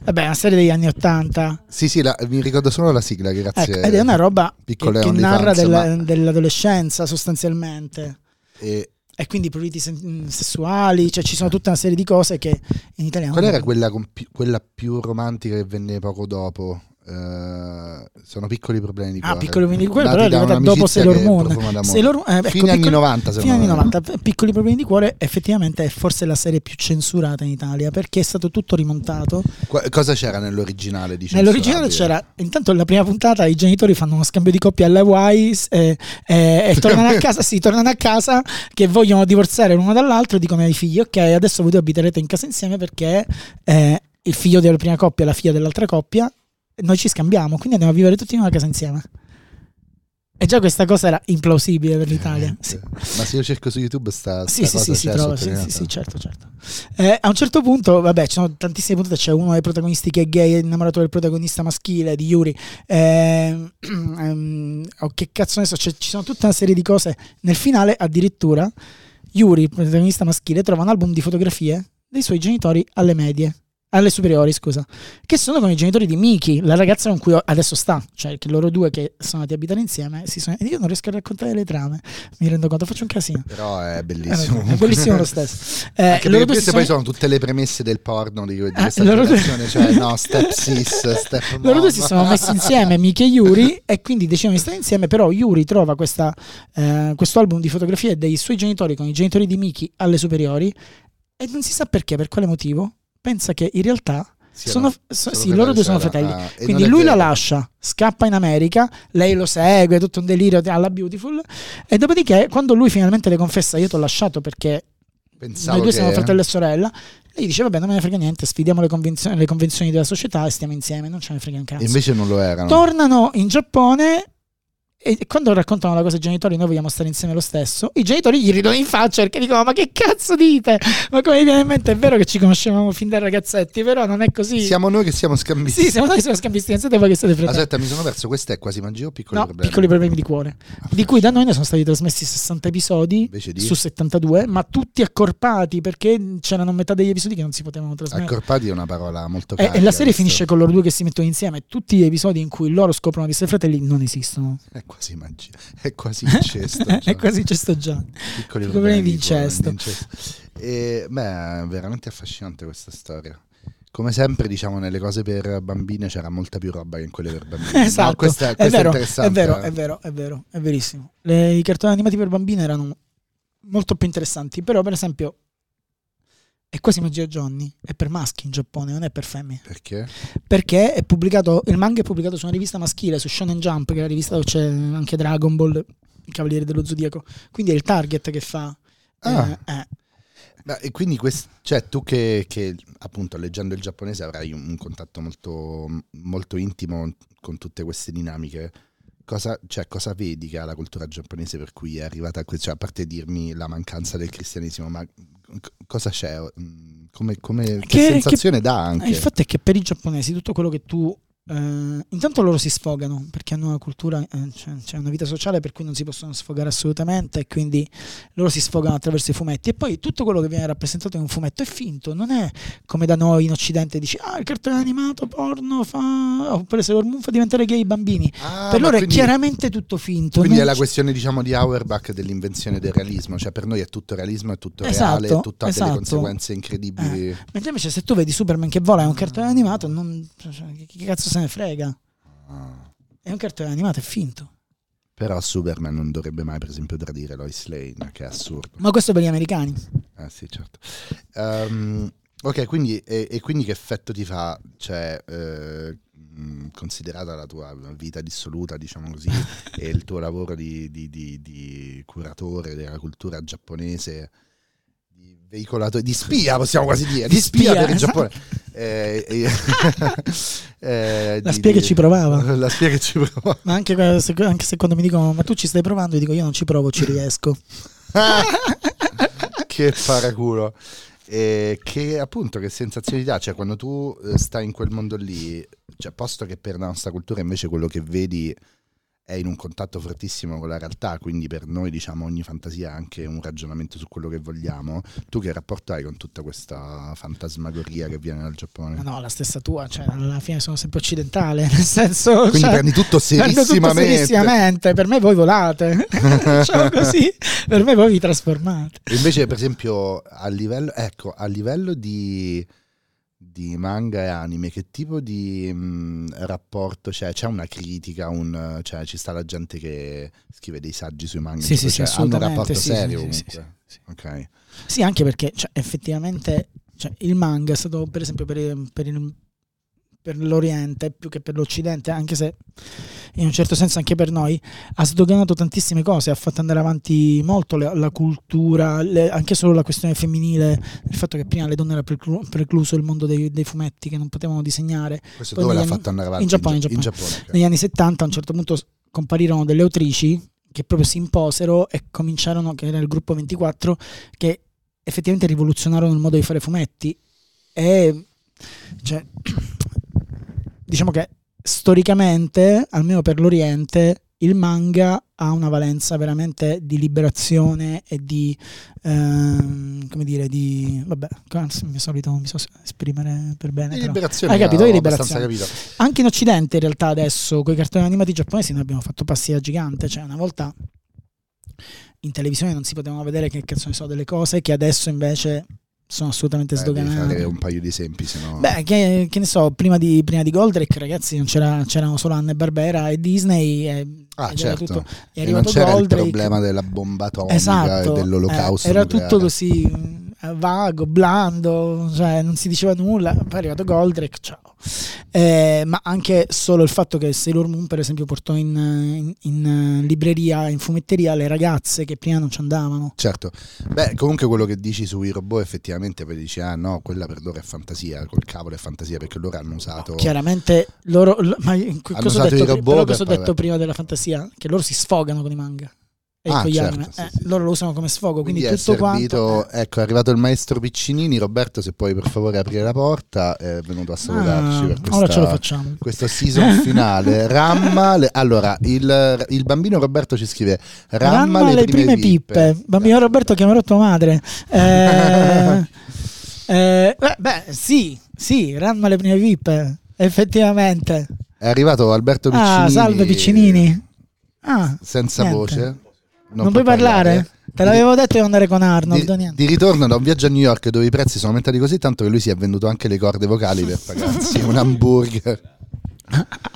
Vabbè, è una serie degli anni Ottanta. Sì, sì, la- mi ricordo solo la sigla, grazie. Ecco, ed è una roba che, che narra della- ma- dell'adolescenza sostanzialmente. E E quindi pruriti sen- sessuali, cioè ci sono tutta una serie di cose che in italiano... qual era quella, con pi- quella più romantica che venne poco dopo? Eh, sono piccoli problemi di Ah, cuore. piccoli problemi di cuore, però è arrivata dopo Sailor Moon. Sailor, eh, ecco, Fine anni piccoli- 90, Fine anni me. 90, piccoli problemi di cuore effettivamente è forse la serie più censurata in Italia perché è stato tutto rimontato. Qua- cosa c'era nell'originale? Di Nell'originale c'era, intanto la prima puntata i genitori fanno uno scambio di coppia alla Wise e, e- e tornano a casa, sì, tornano a casa che vogliono divorziare l'uno dall'altro e dicono ai figli ok adesso voi due abiterete in casa insieme perché eh, il figlio della prima coppia e la figlia dell'altra coppia noi ci scambiamo, quindi andiamo a vivere tutti in una casa insieme. E già questa cosa era implausibile per l'Italia. Sì. Ma se io cerco su YouTube sta, Sì, sta sì, sì, si trova, sì, sottolineata? sì, sì, certo, certo. Eh, a un certo punto, vabbè, ci sono tantissime puntate, c'è uno dei protagonisti che è gay, è innamorato del protagonista maschile, di Yuri. Eh, ehm, oh, che cazzo ne so, c'è- ci sono tutta una serie di cose. Nel finale, addirittura, Yuri, il protagonista maschile, trova un album di fotografie dei suoi genitori alle medie. Alle superiori, scusa, che sono come i genitori di Miki, la ragazza con cui adesso sta, cioè che loro due che sono andati a abitare insieme. Si sono... Io non riesco a raccontare le trame, mi rendo conto, faccio un casino. Però è Eh, bellissimo. È bellissimo lo stesso. Eh, loro queste poi sono- tutte le premesse del porno di, di Eh, questa loro due- cioè no, step sis, step loro mom. due si sono messi insieme, Miki e Yuri, e quindi decidono di stare insieme. Però Yuri trova questa, eh, questo album di fotografie dei suoi genitori con i genitori di Miki alle superiori, e non si sa perché, per quale motivo. Pensa che in realtà Sì, sono, no, so- sono sì, loro due sono fratelli, fratelli. ah, Quindi lui la lascia, scappa in America, lei lo segue, tutto un delirio alla Beautiful. E dopodiché, quando lui finalmente le confessa: Io ti ho lasciato perché Pensavo noi due che... siamo fratello e sorella. Lei dice: Vabbè, non me ne frega niente, sfidiamo le convenzioni, le convenzioni della società e stiamo insieme, non ce ne frega un cazzo. E invece non lo erano. Tornano in Giappone. E quando raccontano la cosa ai genitori, noi vogliamo stare insieme lo stesso. I genitori gli ridono in faccia perché dicono: Ma che cazzo dite? Ma come vi viene in mente? È vero che ci conoscevamo fin da ragazzetti, però non è così. Siamo noi che siamo scambisti. Sì, siamo noi che siamo scambisti, non siete voi che siete fratelli. Aspetta, mi sono perso. Questa è quasi magia o piccoli No, problemi? piccoli problemi di cuore. Di cui da noi ne sono stati trasmessi 60 episodi di su 72, ma tutti accorpati perché c'erano metà degli episodi che non si potevano trasmettere. accorpati è una parola molto E, e carica, la serie questo. finisce con loro due che si mettono insieme. Tutti gli episodi in cui loro scoprono di essere fratelli non esistono. È quasi magia. È quasi incesto. è cioè. quasi già. Piccoli problemi di incesto. E, beh, è veramente affascinante questa storia. come sempre, diciamo, nelle cose per bambine c'era molta più roba che in quelle per bambini. Esatto, No, questa, è, questa vero, interessante. è vero, è vero, è vero, è verissimo. Le- I cartoni animati per bambini erano molto più interessanti, però per esempio è quasi magia Johnny, è per maschi in Giappone, non è per femmine. Perché? Perché è pubblicato, il manga è pubblicato su una rivista maschile, su Shonen Jump, che è la rivista dove c'è anche Dragon Ball, i Cavalieri dello Zodiaco. Quindi è il target che fa. Ah. eh, eh. Ma, e quindi, quest- cioè, tu che, che, appunto leggendo il giapponese avrai un, un contatto molto, molto intimo con tutte queste dinamiche, cosa, cioè, cosa vedi che ha la cultura giapponese per cui è arrivata a questo? Cioè, a parte dirmi la mancanza del cristianesimo, ma cosa c'è? Mm, Come, come- che, Che- sensazione dà anche? Il fatto è che per i giapponesi tutto quello che tu... eh, intanto loro si sfogano perché hanno una cultura, eh, cioè, c'è una vita sociale per cui non si possono sfogare assolutamente e quindi loro si sfogano attraverso i fumetti e poi tutto quello che viene rappresentato in un fumetto è finto, non è come da noi in occidente dici ah il cartone animato porno fa oppure Sailor Moon fa diventare gay i bambini Ah, per loro quindi- è chiaramente tutto finto Quindi è la c- questione, diciamo, di Auerbach dell'invenzione del realismo, cioè per noi è tutto realismo, è tutto Esatto, reale, è tutto ha esatto. delle conseguenze incredibili. mentre invece se tu vedi Superman che vola è un cartone animato non, cioè, che, che cazzo se ne frega Ah. è un cartone animato è finto Però Superman non dovrebbe mai, per esempio, tradire Lois Lane, che è assurdo. ma questo per gli americani Eh sì, certo. Ehm, ok, quindi, e, e quindi che effetto ti fa, cioè, eh, mh, considerata la tua vita dissoluta, diciamo così, e il tuo lavoro di, di- di- di curatore della cultura giapponese, veicolatore, di spia, possiamo quasi dire, di, spia, spia, per il esatto. Giappone. Eh, eh, eh, La di- spia che di- ci provava. La spia che ci provava. Ma anche, anche se quando mi dicono ma tu ci stai provando, io dico io non ci provo, ci riesco. che paraculo. E che appunto che sensazioni dà? Cioè, quando tu eh, stai in quel mondo lì, cioè, posto che per la nostra cultura invece quello che vedi è in un contatto fortissimo con la realtà, quindi per noi diciamo ogni fantasia è anche un ragionamento su quello che vogliamo. Tu che rapporto hai con tutta questa fantasmagoria che viene dal Giappone? No, la stessa tua, cioè alla fine sono sempre occidentale, nel senso... Quindi cioè, prendi tutto prendo tutto serissimamente. serissimamente, per me voi volate, diciamo così, per me voi vi trasformate. Invece, per esempio, a livello, ecco, a livello di, di manga e anime, che tipo di mh, rapporto c'è? C'è una critica, un, cioè ci sta la gente che scrive dei saggi sui manga? Sì, tipo, sì, sì, cioè, hanno un rapporto sì, serio sì, sì, comunque. sì, Ok. Sì, anche perché cioè, effettivamente cioè, il manga è stato, per esempio, per, per il- per l'Oriente più che per l'Occidente, anche se in un certo senso anche per noi, ha sdoganato tantissime cose, ha fatto andare avanti molto la, la cultura, le- anche solo la questione femminile, il fatto che prima le donne era preclu- precluso il mondo dei, dei fumetti che non potevano disegnare. Questo Poi dove l'ha anni- fatto andare avanti? in Giappone, in Gia- Giappone. ok. Negli anni 70 a un certo punto comparirono delle autrici che proprio si imposero e cominciarono, che era il gruppo 24, che effettivamente rivoluzionarono il modo di fare fumetti. E cioè, diciamo che storicamente, almeno per l'Oriente, il manga ha una valenza veramente di liberazione e di ehm, come dire di vabbè mi solito mi so esprimere per bene Di liberazione, Hai capito? Di liberazione. capito. Anche in Occidente in realtà adesso con i cartoni animati giapponesi noi abbiamo fatto passi da gigante, cioè una volta in televisione non si potevano vedere che cazzo ne so delle cose che adesso invece sono assolutamente Eh, devi sdoganate. fare un paio di esempi, se no... Beh, che, che ne so, prima di, prima di Goldrake, ragazzi, non c'era, c'erano solo Anne Barbera e Disney. E, ah, era certo. tutto- è e non arrivato c'era il Goldrake. problema della bomba atomica esatto, e dell'olocausto eh, era nucleare. tutto così vago, blando, cioè non si diceva nulla. Poi è arrivato Goldrake, ciao. Eh, ma anche solo il fatto che Sailor Moon, per esempio, portò in, in- in libreria, in fumetteria le ragazze che prima non ci andavano. Certo, beh, comunque quello che dici sui robot effettivamente poi dici, ah no, quella per loro è fantasia, col cavolo è fantasia perché loro hanno usato... Chiaramente loro, lo- ma io- cosa ho usato detto, i robot però per cosa ho detto prima della fantasia? Che loro si sfogano con i manga e Ah, certo, anime. sì, Eh, sì. Loro lo usano come sfogo, quindi, Quindi tutto servito, quanto... eh. ecco è arrivato il maestro Piccinini, Roberto se puoi per favore aprire la porta, è venuto a salutarci Ah, per questa, ora ce lo facciamo. questo season finale. Ramma, le- allora il, il bambino Roberto ci scrive, ramma, Ramma le prime pippe. Bambino Roberto chiamerò tua madre. Eh, eh, beh, beh, sì, sì, ramma le prime pippe. Effettivamente. È arrivato Alberto Piccinini. Ah, salve Piccinini. Ah, Senza Niente. voce. Non puoi parlare? Te l'avevo detto di andare con Arnold, Di, di ritorno da un viaggio a New York dove i prezzi sono aumentati così tanto che lui si è venduto anche le corde vocali per pagarsi un hamburger.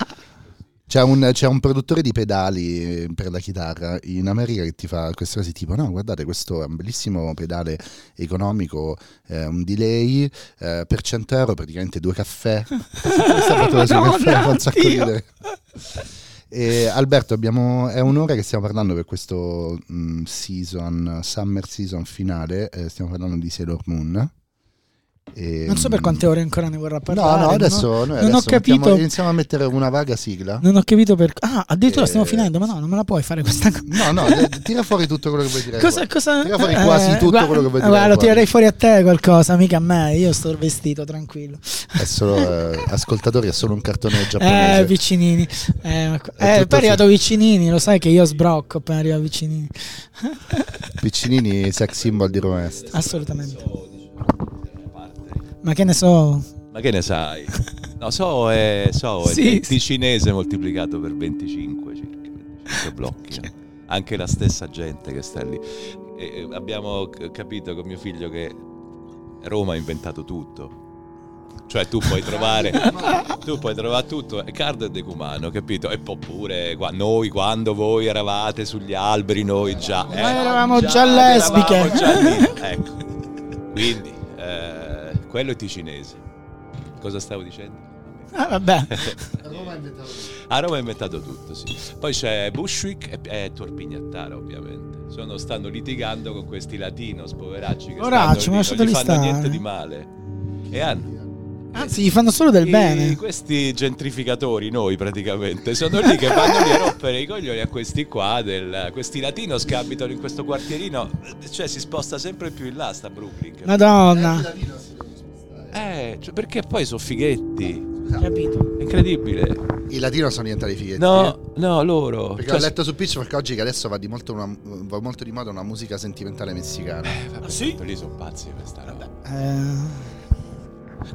C'è un, c'è un produttore di pedali per la chitarra in America che ti fa queste cose tipo no guardate questo è un bellissimo pedale economico eh, un delay eh, per 100 euro praticamente due caffè. Questa sul Madonna, caffè fa un sacco ridere e Alberto abbiamo, è un'ora che stiamo parlando per questo mm, season summer season finale eh, stiamo parlando di Sailor Moon E, Non so per mm, quante ore ancora ne vorrà No, parlare. no, non ho- adesso noi non ho adesso capito- mettiamo- iniziamo a mettere una vaga sigla. Non ho capito per. Ah, addirittura Eh, stiamo finendo, ma no, non me la puoi fare questa cosa. No, no, eh, tira fuori tutto quello che vuoi tirare. Cosa, cosa, Tira fuori quasi tutto guarda- quello che vuoi guarda, tirare lo tirerei fuori a te qualcosa, mica a me. Io sto vestito tranquillo. È solo eh, ascoltatori, è solo un cartone Eh, giapponese. vicinini. Eh, È eh, tutto poi è arrivato vicinini, lo sai che io sbrocco appena arriva vicinini. Piccinini, sex symbol di Roma Est. Assolutamente. Ma che ne so. Ma che ne sai? No, so è, so è Sì, di cinese moltiplicato per 25 circa, 25 blocchi. no? Anche la stessa gente che sta lì. E, abbiamo capito con mio figlio che Roma ha inventato tutto. Cioè tu puoi trovare tu puoi trovare tutto, è cardo e decumano, capito? E poi pure qua- noi quando voi eravate sugli alberi, noi già Noi eravamo già eravamo lesbiche. già. Ecco. Quindi eh, quello è ticinese. Cosa stavo dicendo? Ah, vabbè. A Roma ha inventato tutto, sì. Poi c'è Bushwick e, e Torpignattara, ovviamente. Sono, stanno litigando con questi latinos, poveracci, che Poveracci, stanno ma lì, non gli fanno stare. niente di male. E hanno... Anzi, gli fanno solo del bene. Questi gentrificatori, noi praticamente, sono lì che vanno lì a rompere i coglioni a questi qua, del- questi latinos che abitano in questo quartierino, cioè si sposta sempre più in là sta Brooklyn. Madonna. Eh, cioè, perché poi sono fighetti, Capito. è incredibile. I latino sono diventati fighetti. No, no, loro. Perché Cioè, ho letto su Pitchfork oggi che adesso va, di molto, una- va molto di moda una musica sentimentale messicana. vabbè, Ah, sì? Lì sono pazzi per sta roba. Eh,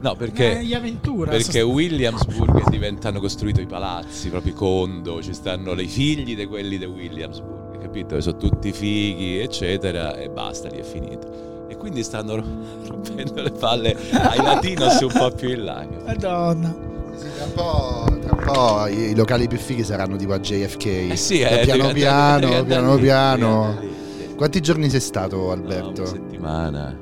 No, perché, gli avventura. perché Williamsburg diventano costruiti i palazzi, proprio i condo, ci stanno i figli di quelli di Williamsburg, capito? Sono tutti fighi, eccetera, e basta, lì è finito. E quindi stanno rompendo le palle ai latinos un po' più in là. Madonna. Sì, tra un po', tra un po' i, i locali più fighi saranno tipo a JFK. Eh sì, E eh, piano piano, piano piano. Quanti giorni sei stato, No, Alberto? una settimana.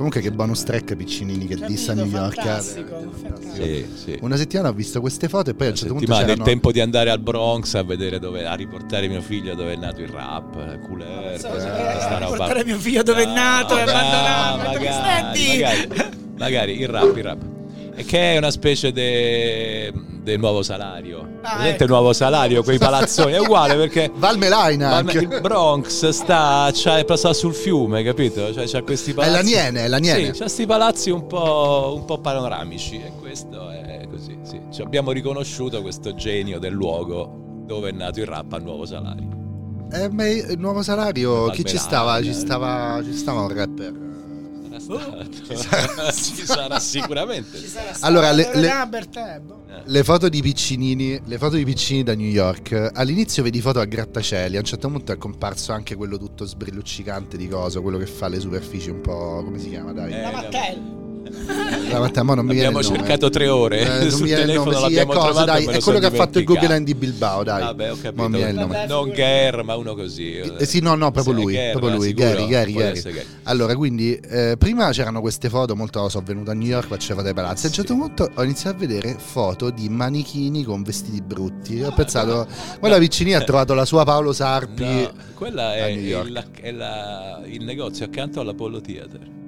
Comunque che bonus track piccinini che Capito, dissa New York. eh, fantastico, veramente fantastico. Sì, sì. Una settimana ho visto queste foto e poi a un certo punto c'erano... tempo di andare al Bronx a vedere dove a riportare mio figlio dove è nato il rap, Cooler, questa roba. portare mio figlio dove è nato e no, abbandonarlo. magari, Senti? magari, magari il rap, il rap. Che è una specie del nuovo salario. Ah, ecco. il nuovo salario, quei palazzoni, è uguale perché Val Melaina ma anche. il Bronx sta, c'ha, sta sul fiume, capito? Cioè, c'ha questi È palazzi. la niene, è la niene. Sì, c'ha questi palazzi un po', un po' panoramici e questo è così, sì. Ci abbiamo riconosciuto questo genio del luogo dove è nato il rap a nuovo salario. Eh, ma il nuovo salario, Val chi ci stava? Ci stava, ci stava un rapper. Sarà stato. Ci sarà sicuramente. Allora, le- le- Robert, eh, boh. Le foto di piccinini, le foto di piccini da New York, all'inizio vedi foto a grattacieli, a un certo punto è comparso anche quello tutto sbrilluccicante di coso, quello che fa le superfici un po', come si chiama, dai? Eh, La Mattel. La mattina, mo non mi viene Abbiamo il nome. cercato tre ore Eh, non sul mi viene il telefono, nome, sì, è cosa, dai, è lo quello che ha fatto il. Guggenheim di Bilbao, dai. Vabbè, ho Mo capito. viene il nome. Non Gher, ma uno così. Eh, sì, no, no, proprio Sì, lui, Gher, proprio lui? Gary, Gary, Gary. Allora, quindi, eh, prima c'erano queste foto, molto sono venuto a New York, facevo foto ai palazzi. A un certo punto ho iniziato a vedere foto di manichini con vestiti brutti. Ho pensato, quella vicina ha trovato la sua Paolo Sarpi. No, quella è, a New York. il, è la- il negozio accanto all'Apollo Theater.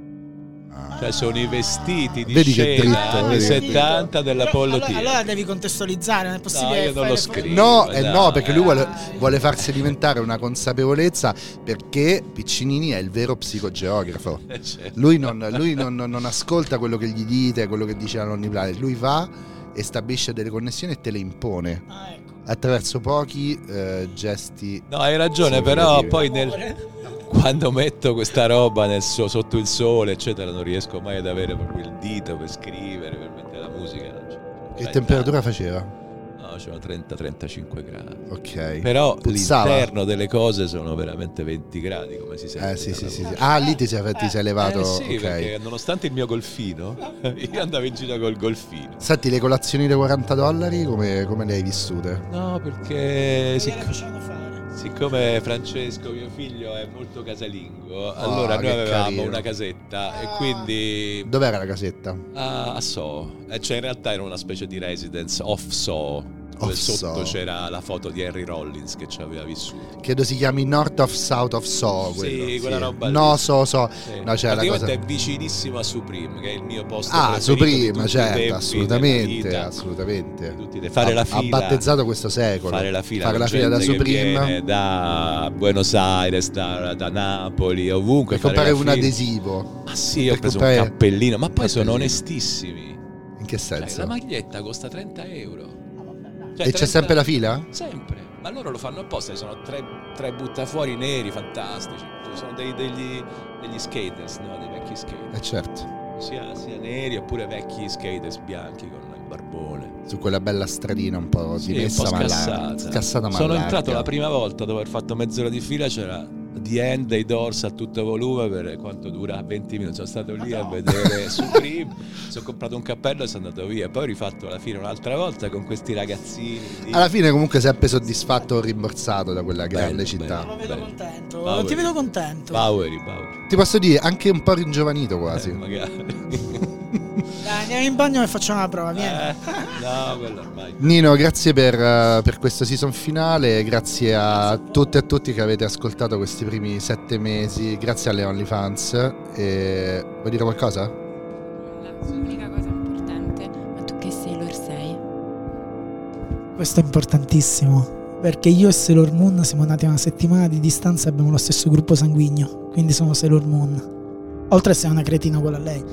Ah. Cioè sono i vestiti di Vedi scena dritto, anni vedi che 70 dell'Apollo allora, Theater. allora devi contestualizzare, non è possibile. No, io non lo scrivo. No, eh no, perché lui vuole, vuole farsi alimentare una consapevolezza perché Piccinini è il vero psicogeografo. Eh, certo. Lui non, lui non- non- non ascolta quello che gli dite, quello che dice la nonni Planet. Lui va e stabilisce delle connessioni e te le impone Ah, ecco. attraverso pochi eh, gesti. No, hai ragione, però poi nel- quando metto questa roba nel so- sotto il sole, eccetera, non riesco mai ad avere proprio il dito per scrivere, per mettere la musica. Che temperatura faceva? C'erano 30-35 gradi. Ok. Però Puzzava? l'interno delle cose sono veramente 20 gradi, come si sente. Eh sì, sì, sì, sì. Ah, lì ti sei, ti sei levato. Eh sì, ok. perché nonostante il mio golfino, io andavo in giro col golfino. Senti, le colazioni da 40 dollari come, come le hai vissute? No, perché fare. siccome Francesco, mio figlio, è molto casalingo, allora noi avevamo carino. una casetta e quindi Dov'era la casetta? a, a So, Eh, cioè in realtà era una specie di residence off So, dove sotto So. c'era la foto di Henry Rollins che ci aveva vissuto. Credo si chiami North of South of So. Sì, Quello, quella roba lì. No, so, so. Sì. No, c'era la cosa. è vicinissimo a Supreme, che è il mio posto Ah, Supreme, certo, assolutamente, vita. assolutamente. Fare Ha- la fila. Ha battezzato questo secolo. Fare la fila, Fare la fila da Supreme. da Buenos Aires, da, da Napoli, ovunque. Per comprare un adesivo. Ah sì, ho preso un cappellino, ma poi sono onestissimi. In che Cioè, senso? la maglietta costa 30 euro. Cioè, e c'è 30 sempre la fila? Sempre. Ma loro lo fanno apposta, sono tre, tre buttafuori neri fantastici. Ci Sono dei- degli, degli skaters, no? Dei vecchi skater. Eh certo. Sia, sia neri oppure vecchi skaters bianchi con il barbone. Su quella bella stradina un po' Sì, dimessa un po' ma scassata. larga. Scassata ma Sono entrato la prima volta dopo aver fatto mezz'ora di fila, c'era The End dei Doors a tutto volume per quanto dura 20 minuti. Sono stato lì a vedere Supreme, sono comprato un cappello e sono andato via. Poi ho rifatto la fila un'altra volta con questi ragazzini. di- Alla fine comunque sempre soddisfatto o rimborsato da quella grande Bello, città. bello. Lo vedo Beh. contento. Paoli. Ti vedo contento. Bowery, Bowery. Ti posso dire, anche un po' ringiovanito quasi. Eh, magari. Dai, andiamo in bagno e facciamo la prova. Vieni. Eh, no, quello ormai. Nino, grazie per, eh, per questo season finale, grazie a tutte e a tutti che avete ascoltato questi primi sette mesi, grazie alle OnlyFans. E... Vuoi dire qualcosa? L'unica cosa importante, ma tu che Sailor sei? Questo è importantissimo. Perché io e Sailor Moon siamo nati a una settimana di distanza e abbiamo lo stesso gruppo sanguigno. Quindi sono Sailor Moon. Oltre a essere una cretina uguale a lei.